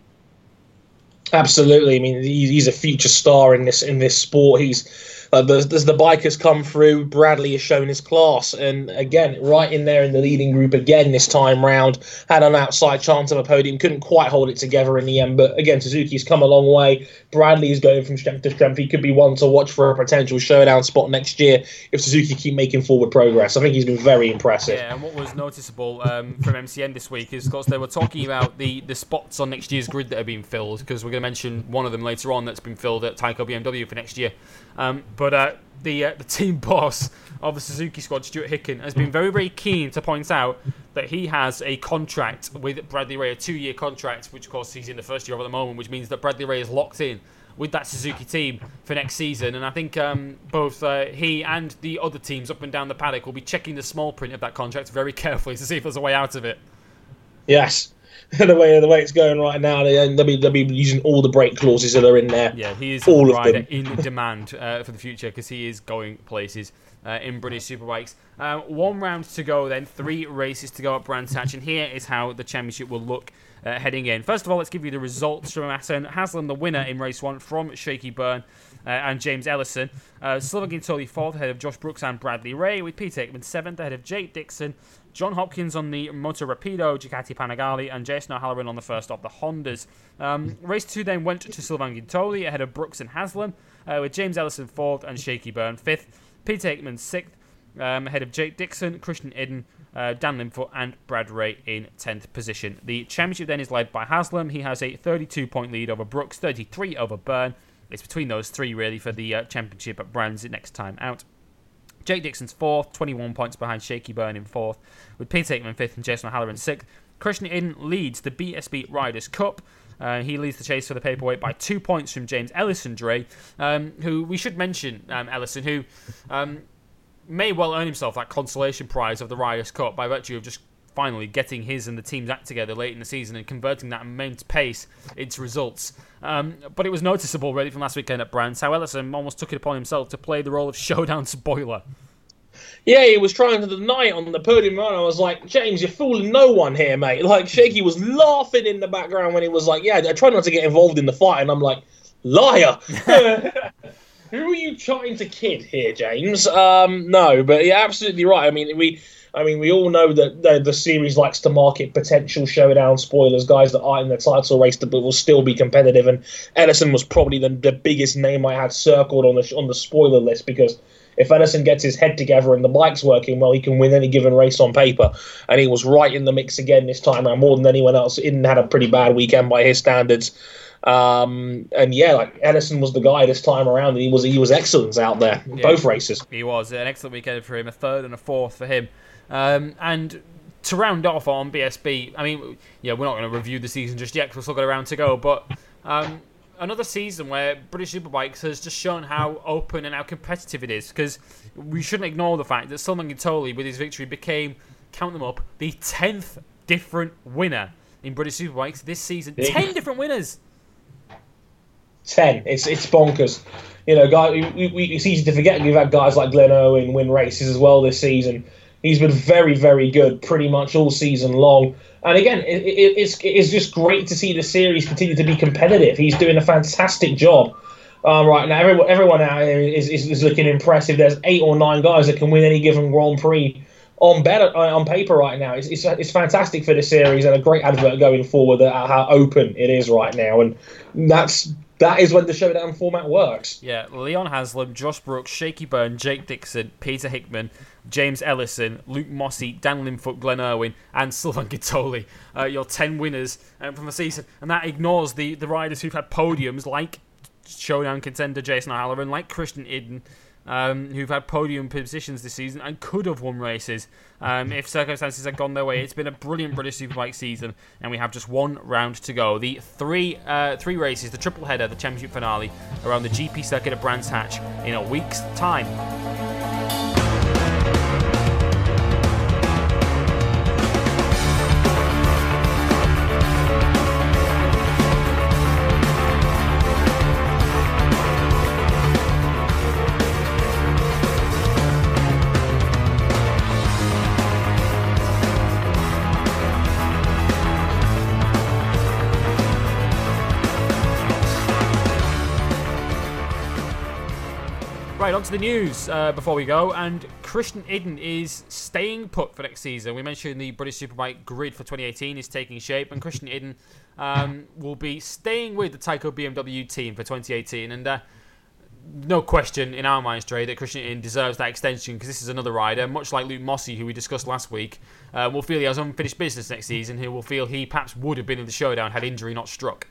Speaker 2: Absolutely. I mean, he's a future star in this in this sport. He's uh, the, bikers come through, Bradley has shown his class, and again, right in there in the leading group again this time round, had an outside chance of a podium, couldn't quite hold it together in the end. But again, Suzuki's come a long way. Bradley is going from strength to strength. He could be one to watch for a potential showdown spot next year if Suzuki keep making forward progress. I think he's been very impressive.
Speaker 1: Yeah, and what was noticeable um, from MCN this week is, of course, they were talking about the, the spots on next year's grid that have been filled, because we're going to mention one of them later on that's been filled at Tyco BMW for next year. Um, but uh, the uh, the team boss of the Suzuki squad, Stuart Hicken, has been very very keen to point out that he has a contract with Bradley Ray, a two year contract, which of course he's in the first year of at the moment, which means that Bradley Ray is locked in with that Suzuki team for next season. And I think um, both uh, he and the other teams up and down the paddock will be checking the small print of that contract very carefully to see if there's a way out of it.
Speaker 2: Yes, the way the way it's going right now, they'll be, they'll be using all the break clauses that are in there.
Speaker 1: Yeah, he is all of them. in demand uh, for the future because he is going places uh, in British Superbikes. Uh, one round to go, then three races to go at Brands Hatch, and here is how the championship will look. Uh, heading in. First of all, let's give you the results from Assen. Haslam, the winner in race one from Shaky Byrne uh, and James Ellison. Uh, Guintoli fourth ahead of Josh Brooks and Bradley Ray, with Pete Hickman seventh ahead of Jake Dixon, John Hopkins on the Moto Rapido, Ducati Panigale, and Jason O'Halloran on the first of the Hondas. Um, race two then went to Sylvain Guintoli ahead of Brooks and Haslam, uh, with James Ellison fourth and Shaky Byrne fifth. Pete Hickman sixth, um, ahead of Jake Dixon, Christian Iddon, uh, Dan Linfoot, and Brad Ray in 10th position. The championship then is led by Haslam. He has a 32 point lead over Brooks, 33 over Byrne. It's between those three, really, for the uh, championship at Brands next time out. Jake Dixon's fourth, 21 points behind Shaky Byrne in fourth, with Pete Hickman fifth and Jason O'Halloran sixth. Christian Iddon leads the BSB Riders Cup. Uh, he leads the chase for the paperweight by two points from James Ellison Dre, um, who we should mention um, Ellison, who um, may well earn himself that consolation prize of the Riders Cup by virtue of just finally getting his and the team's act together late in the season and converting that immense pace into results. Um, but it was noticeable really from last weekend at Brands how Ellison almost took it upon himself to play the role of showdown spoiler.
Speaker 2: Yeah, he was trying to deny it on the podium run. I was like, James, you're fooling no one here, mate. Like, Shaky was laughing in the background when he was like, Yeah, I try not to get involved in the fight. And I'm like, Liar! Who are you trying to kid here, James? Um, no, but you're absolutely right. I mean, we I mean, we all know that the, the, series likes to market potential showdown spoilers, guys that aren't in the title race but will still be competitive. And Ellison was probably the, the biggest name I had circled on the on the spoiler list because if Ellison gets his head together and the bike's working well, he can win any given race on paper. And he was right in the mix again this time around, more than anyone else. Iddon had a pretty bad weekend by his standards. Um, and yeah, like Ellison was the guy this time around, and he was he was excellent out there yeah, both races.
Speaker 1: He was an excellent weekend for him, a third and a fourth for him. Um, and to round off on BSB, I mean, yeah, we're not going to review the season just yet because we've still got a round to go. But um, another season where British Superbikes has just shown how open and how competitive it is. Because we shouldn't ignore the fact that Sylvain Guintoli, with his victory, became, count them up, the 10th different winner in British Superbikes this season. 10 different winners!
Speaker 2: 10. It's, it's bonkers. You know, guy, we, we, it's easy to forget we've had guys like Glenn Irwin win races as well this season. He's been very, very good pretty much all season long. And again, it, it, it's, it's just great to see the series continue to be competitive. He's doing a fantastic job. um, right now. Everyone, everyone out here is, is, is, looking impressive. There's eight or nine guys that can win any given Grand Prix on better uh, on paper right now. It's, it's, it's fantastic for the series and a great advert going forward at how open it is right now. And that's that is when the showdown format works.
Speaker 1: Yeah, Leon Haslam, Josh Brooks, Shaky Byrne, Jake Dixon, Peter Hickman, James Ellison, Luke Mossey, Dan Linfoot, Glenn Irwin, and Sylvain Guintoli. Uh, your 10 winners um, from the season. And that ignores the, the riders who've had podiums like showdown contender Jason O'Halloran, like Christian Iddon, um, who've had podium positions this season and could have won races um, if circumstances had gone their way. It's been a brilliant British Superbike season, and we have just one round to go. The three uh, three races, the triple header, the championship finale, around the GP circuit at Brands Hatch in a week's time. The news uh, before we go. And Christian Iddon is staying put for next season. We mentioned the British Superbike grid for 2018 is taking shape, and Christian Iddon um, will be staying with the Tyco BMW team for 2018. And uh, no question in our minds, Dre, that Christian Iddon deserves that extension because this is another rider, much like Luke Mossey, who we discussed last week, uh, will feel he has unfinished business next season, who will feel he perhaps would have been in the showdown had injury not struck.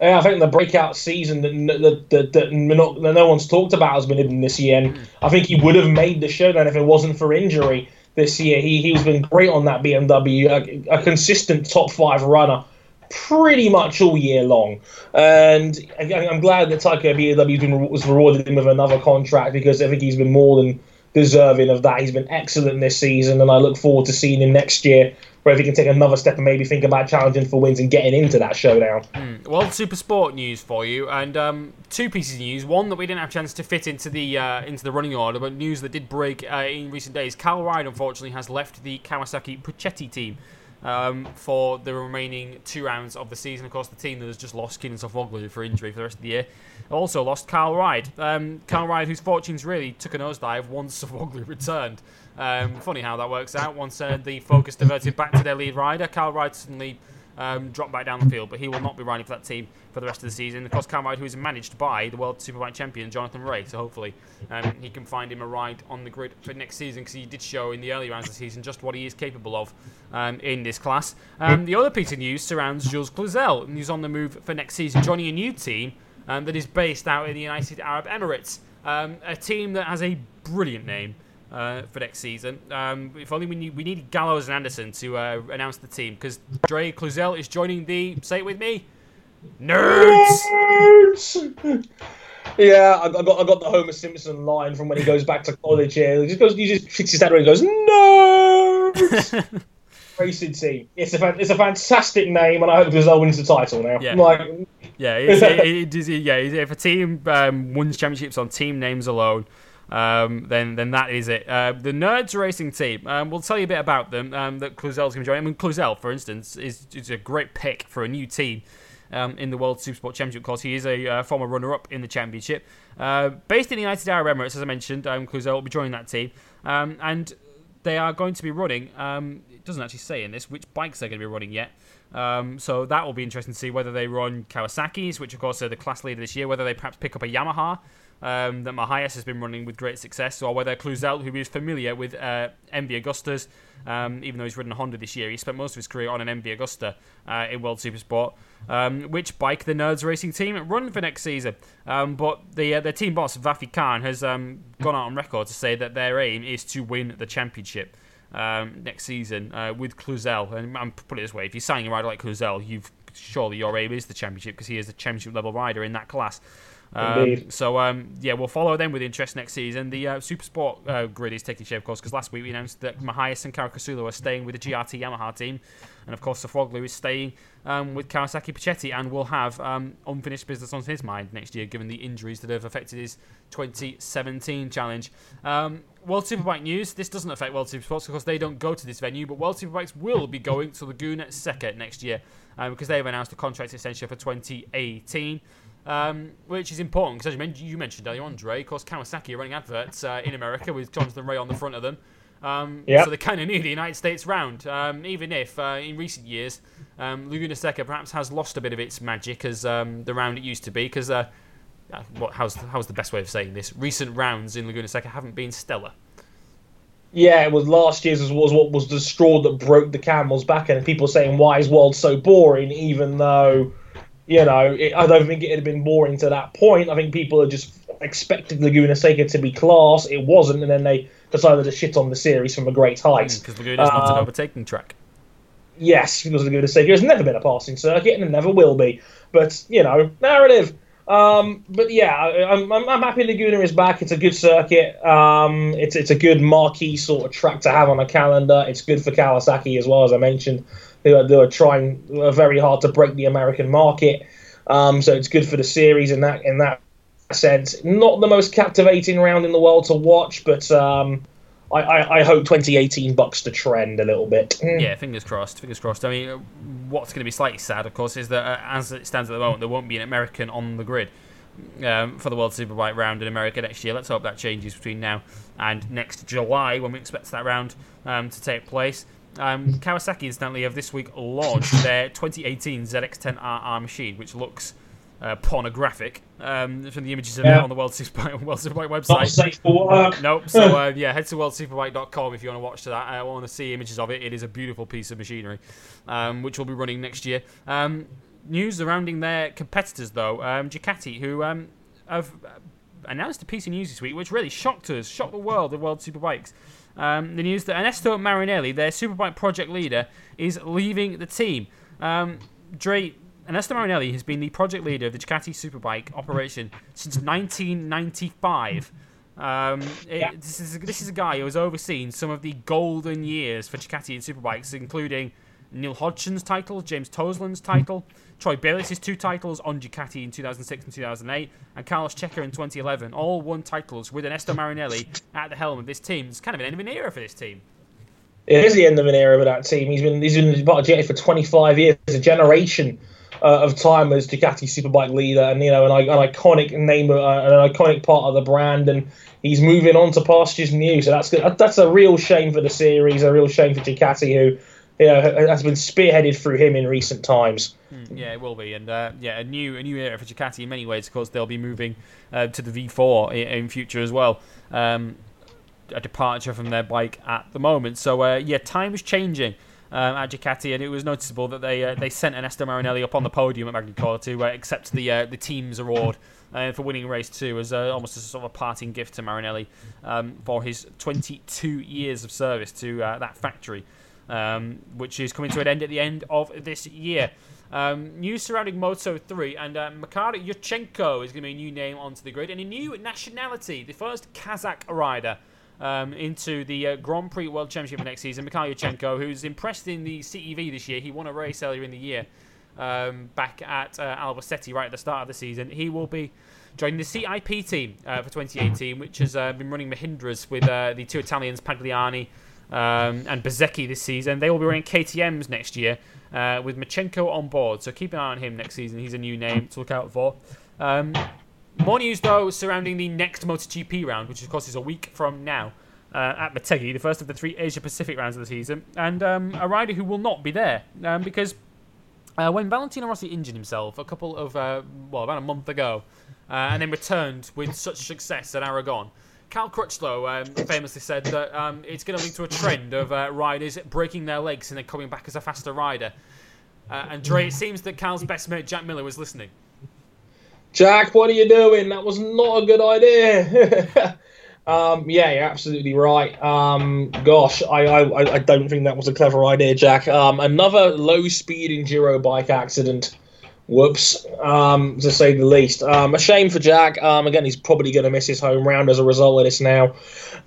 Speaker 2: I think the breakout season that, that, that, that, not, that no one's talked about has been this year, I think he would have made the showdown if it wasn't for injury this year. He he's been great on that BMW, a, a consistent top five runner, pretty much all year long. And I'm glad that Tyco BMW was rewarded him with another contract because I think he's been more than deserving of that. He's been excellent this season, and I look forward to seeing him next year where if he can take another step and maybe think about challenging for wins and getting into that showdown.
Speaker 1: Mm. Well, super sport news for you, and um, two pieces of news. One that we didn't have a chance to fit into the uh, into the running order, but news that did break uh, in recent days. Kyle Ryde, unfortunately, has left the Kawasaki Puccetti team. Um, for the remaining two rounds of the season. Of course, the team that has just lost Kenan Sofuoglu for injury for the rest of the year also lost Kyle Ryde. Um, Kyle Ryde, whose fortunes really took a nosedive once Sofuoglu returned. Um, funny how that works out. Once uh, the focus diverted back to their lead rider, Kyle Ryde suddenly um, dropped back down the field, but he will not be riding for that team for the rest of the season. Of course, Kyle Ryde, who is managed by the World Superbike champion Jonathan Rea, so hopefully um, he can find him a ride on the grid for next season because he did show in the early rounds of the season just what he is capable of um, in this class. Um, the other piece of news surrounds Jules Cluzel, and he's on the move for next season, joining a new team um, that is based out in the United Arab Emirates, um, a team that has a brilliant name uh, for next season. Um, if only we need, we need Gallows and Anderson to uh, announce the team because Dre Cluzel is joining the. Say it with me. Nerds.
Speaker 2: Nerds! Yeah, I, got I got the Homer Simpson line from when he goes back to college here. He just goes, he just fixes his head and goes, "Nerds." Racing team. It's a it's a fantastic name, and I hope Cluzel wins the title now.
Speaker 1: Yeah.
Speaker 2: Like,
Speaker 1: yeah, it, it, it, yeah. If a team um, wins championships on team names alone, um, then then that is it. Uh, the Nerds Racing team. Um, we'll tell you a bit about them. Um, that Cluzel's going to join. I mean, Cluzel, for instance, is, is a great pick for a new team. Um, in the World Supersport Championship, because he is a uh, former runner-up in the championship. Uh, based in the United Arab Emirates, as I mentioned, um, Cluzel will be joining that team, um, and they are going to be running. Um, it doesn't actually say in this which bikes they're going to be running yet. Um, so that will be interesting to see whether they run Kawasaki's, which of course are the class leader this year, whether they perhaps pick up a Yamaha um, that Mahias has been running with great success, So or whether Cluzel, who is familiar with uh, MV Agustas, um, even though he's ridden a Honda this year, he spent most of his career on an MV Agusta uh, in World Supersport. Um, which bike the Nerds Racing team run for next season? Um, but the uh, their team boss Vafi Khan has um, gone out on record to say that their aim is to win the championship. Um, next season uh, with Cluzel. And I'm put it this way: if you're signing a rider like Cluzel, you've surely your aim is the championship because he is a championship level rider in that class. Um, so um, yeah, we'll follow them with interest next season. The uh, Super Sport uh, grid is taking shape, of course, because last week we announced that Mahias and Caricasulo are staying with the GRT Yamaha team, and of course Sofuoglu is staying um, with Kawasaki Puccetti and will have um, unfinished business on his mind next year, given the injuries that have affected his 2017 challenge. Um, World Superbike news. This doesn't affect World Supersports because they don't go to this venue, but World Superbikes will be going to Laguna Seca next year um, because they have announced a contract extension for 2018. Um, which is important because, as you mentioned earlier on, Dre, of course, Kawasaki are running adverts uh, in America with Jonathan Rea on the front of them. Um, yep. So they kind of need the United States round, um, even if uh, in recent years um, Laguna Seca perhaps has lost a bit of its magic as um, the round it used to be. Because uh, uh, what, how's how's the best way of saying this? Recent rounds in Laguna Seca haven't been stellar.
Speaker 2: Yeah, it was last year's was, was what was the straw that broke the camel's back, and people saying why is World so boring, even though you know it, I don't think it had been boring to that point. I think people had just expected Laguna Seca to be class. It wasn't, and then they decided to shit on the series from a great height.
Speaker 1: Because mm, Laguna is not an uh, overtaking track.
Speaker 2: Yes, because Laguna Seca has never been a passing circuit and it never will be. But you know, narrative. Um, but yeah, I'm, I'm, I'm, happy Laguna is back. It's a good circuit. Um, it's it's a good marquee sort of track to have on a calendar. It's good for Kawasaki as well as I mentioned. They are, they are trying very hard to break the American market. Um, so it's good for the series in that in that sense. Not the most captivating round in the world to watch, but um, I, I, I, hope 2018 bucks the trend a little bit.
Speaker 1: Yeah, fingers crossed. Fingers crossed. I mean, what's going to be slightly sad, of course, is that uh, as it stands at the moment, there won't be an American on the grid. Um, for the World Superbike round in America next year. Let's hope that changes between now and next July when we expect that round um, to take place. Um, Kawasaki, incidentally, have this week launched their 2018 ZX10RR machine, which looks uh, pornographic um, from the images of yeah. it on the World Superbike, World Superbike website.
Speaker 2: Not safe for work.
Speaker 1: Nope. So uh, yeah, head to worldsuperbike.com if you want to watch that. I want to see images of it. It is a beautiful piece of machinery, um, which will be running next year. Um, news surrounding their competitors, though, um, Ducati, who um, have announced a piece of news this week, which really shocked us, shocked the world of World Superbikes. Um, the news that Ernesto Marinelli, their Superbike project leader, is leaving the team. Dre, Ernesto Marinelli has been the project leader of the Ducati Superbike operation since 1995. Um, it, yeah. this, is, this is a guy who has overseen some of the golden years for Ducati and Superbikes, including Neil Hodgson's title, James Toseland's title, Troy Bayliss' two titles on Ducati in 2006 and 2008, and Carlos Checa in 2011. All won titles with Ernesto Marinelli at the helm of this team. It's kind of an end of an era for this team.
Speaker 2: It is the end of an era for that team. He's been he's been part of Ducati for 25 years, a generation uh, of time as Ducati Superbike leader, and you know, an, an iconic name, uh, an iconic part of the brand, and he's moving on to pastures new. So that's good. That's a real shame for the series, a real shame for Ducati, who you know has been spearheaded through him in recent times.
Speaker 1: Mm, yeah, it will be, and uh, yeah, a new a new era for Ducati in many ways. Of course, they'll be moving uh, to the V4 in, in future as well. Um, a departure from their bike at the moment. So uh, yeah, time is changing um, at Ducati, and it was noticeable that they uh, they sent Ernesto Marinelli up on the podium at Magny-Cours to uh, accept the uh, the team's award for winning race two as almost a sort of a parting gift to Marinelli um, for his 22 years of service to that factory, um, which is coming to an end at the end of this year. Um, news surrounding Moto 3 and uh, Makar Yurchenko is going to be a new name onto the grid and a new nationality, the first Kazakh rider um, into the uh, Grand Prix World Championship next season. Mikhail Yurchenko, who's impressed in the CEV this year, he won a race earlier in the year um, back at uh, Albacete right at the start of the season. He will be joining the CIP team uh, for 2018, which has uh, been running Mahindras with uh, the two Italians, Pagliani um, and Bezzecchi this season. They will be running KTM's next year uh, with Machenko on board. So keep an eye on him next season. He's a new name to look out for. Um, more news, though, surrounding the next MotoGP round, which of course is a week from now uh, at Motegi, the first of the three Asia Pacific rounds of the season, and um, a rider who will not be there um, because uh, when Valentino Rossi injured himself a couple of, uh, well, about a month ago, uh, and then returned with such success at Aragon. Cal Crutchlow um, famously said that um, it's going to lead to a trend of uh, riders breaking their legs and then coming back as a faster rider. Uh, and Dre, it seems that Cal's best mate Jack Miller was listening.
Speaker 2: Jack, what are you doing? That was not a good idea. um, yeah, you're absolutely right. Um, gosh, I, I, I don't think that was a clever idea, Jack. Um, another low speed enduro bike accident Whoops, um, to say the least. Um, a shame for Jack. Um, again, he's probably going to miss his home round as a result of this now.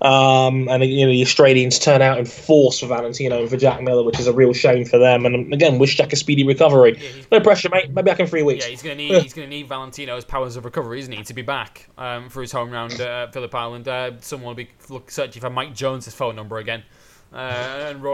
Speaker 2: Um, and you know the Australians turn out in force for Valentino and for Jack Miller, which is a real shame for them. And again, wish Jack a speedy recovery. Yeah, no pressure, mate. Maybe back in three weeks.
Speaker 1: Yeah, he's going to need he's going to need Valentino's powers of recovery, isn't he, to be back um, for his home round at Phillip Island. Uh, someone will be look, searching for Mike Jones's phone number again. Uh, and,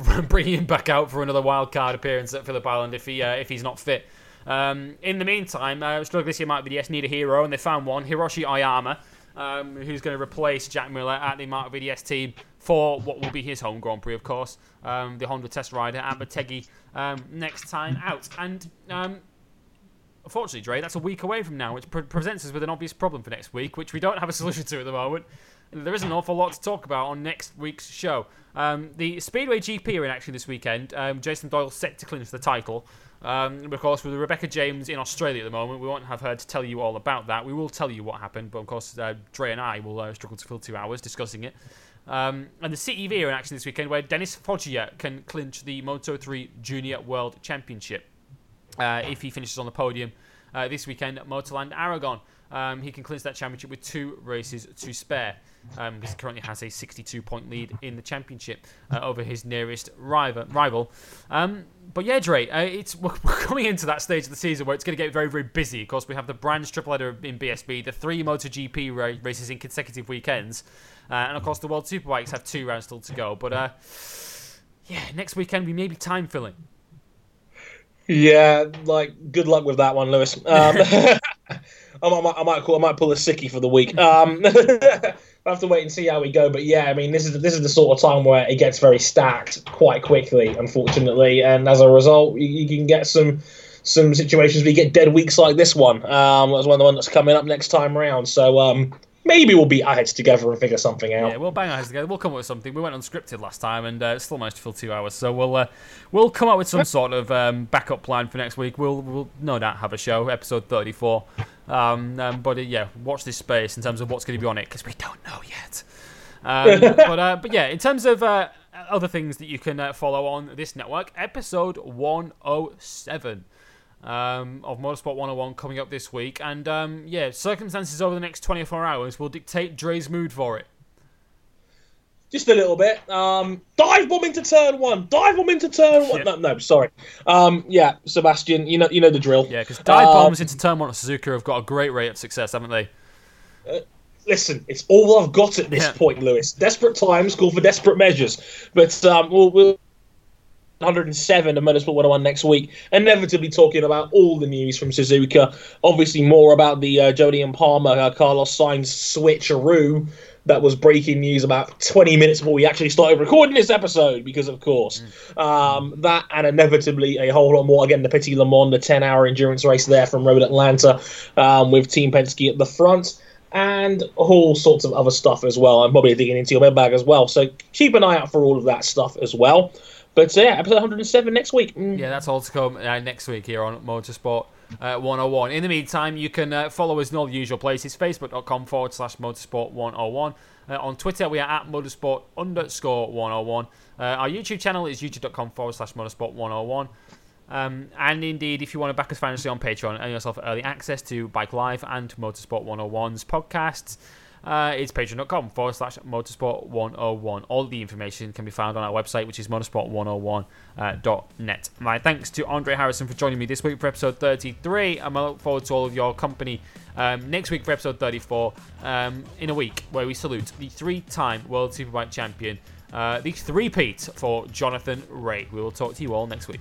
Speaker 1: and bring him back out for another wild card appearance at Phillip Island if he uh, if he's not fit. Um, in the meantime, uh, Strugglissima Marc VDS need a hero, and they found one, Hiroshi Aoyama, um, who's going to replace Jack Miller at the Marc VDS team for what will be his home Grand Prix, of course, um, the Honda Test Rider at Motegi um, next time out. And um, unfortunately, Dre, that's a week away from now, which pre- presents us with an obvious problem for next week, which we don't have a solution to at the moment. There is an awful lot to talk about on next week's show. Um, the Speedway GP are in action this weekend. Um, Jason Doyle set to clinch the title. Um, of course, with Rebecca James in Australia at the moment, we won't have her to tell you all about that. We will tell you what happened, but of course, uh, Dre and I will uh, struggle to fill two hours discussing it. Um, and the CEV are in action this weekend, where Dennis Foggia can clinch the Moto3 Junior World Championship uh, if he finishes on the podium uh, this weekend at Motorland Aragon. Um, he can clinch that championship with two races to spare um, because he currently has a 62 point lead in the championship uh, over his nearest rival. rival. Um, but yeah, Dre, uh, it's we're coming into that stage of the season where it's going to get very, very busy. Of course, we have the Brands triple header in BSB, the three MotoGP ra- races in consecutive weekends, uh, and of course the World Superbikes have two rounds still to go. But uh, yeah, next weekend we may be time filling.
Speaker 2: Yeah, like good luck with that one, Lewis. Um, I, might, I might, call, I might pull a sickie for the week. Um, Have to wait and see how we go. But yeah, I mean, this is this is the sort of time where it gets very stacked quite quickly, unfortunately, and as a result, you, you can get some some situations where you get dead weeks like this one. Um, that's one of the one that's coming up next time around. So um, maybe we'll beat our heads together and figure something out.
Speaker 1: Yeah, we'll bang our heads together. We'll come up with something. We went unscripted last time and uh, still managed to fill two hours. So we'll uh, we'll come up with some sort of um, backup plan for next week. We'll we'll no doubt have a show, episode thirty four. Um, um, but uh, yeah, watch this space in terms of what's going to be on it because we don't know yet. Um, but uh, but yeah, in terms of uh, other things that you can uh, follow on this network, episode one oh seven. Um, of Motorsport 101 coming up this week. And um, yeah, circumstances over the next 24 hours will dictate Dre's mood for it.
Speaker 2: Just a little bit. Um, dive bomb into turn one. Dive bomb into turn one.
Speaker 1: Yeah.
Speaker 2: No, no, sorry. Um, yeah, Sebastian, you know, you know the drill.
Speaker 1: Yeah, because dive
Speaker 2: Um,
Speaker 1: bombs into turn one at Suzuka have got a great rate of success, haven't they?
Speaker 2: Listen, it's all I've got at this
Speaker 1: Yeah.
Speaker 2: point, Lewis. Desperate times call for desperate measures. But um, we'll, we'll 107 of Motorsport 101 next week. Inevitably talking about all the news from Suzuka. Obviously, more about the uh, Jolyon Palmer, uh, Carlos Sainz switcheroo that was breaking news about 20 minutes before we actually started recording this episode. Because of course, um, that and inevitably a whole lot more. Again, the Petit Le Mans, the 10-hour endurance race there from Road Atlanta, um, with Team Penske at the front and all sorts of other stuff as well. I'm probably digging into your bag as well. So keep an eye out for all of that stuff as well. But uh, yeah, episode 107 next week. Mm.
Speaker 1: Yeah, that's all to come uh, next week here on Motorsport uh, 101. In the meantime, you can uh, follow us in all the usual places facebook.com forward slash motorsport 101. Uh, on Twitter, we are at motorsport underscore 101. Uh, our YouTube channel is youtube.com forward slash motorsport 101. Um, and indeed, if you want to back us financially on Patreon and yourself early access to Bike Live and Motorsport 101's podcasts, uh, it's patreon.com forward slash motorsport 101. All the information can be found on our website, which is motorsport101.net. My thanks to Andre Harrison for joining me this week for episode 33, and I look forward to all of your company um, next week for episode 34 um, in a week, where we salute the three time World Superbike champion, uh, the three-peat for Jonathan Rea. We will talk to you all next week.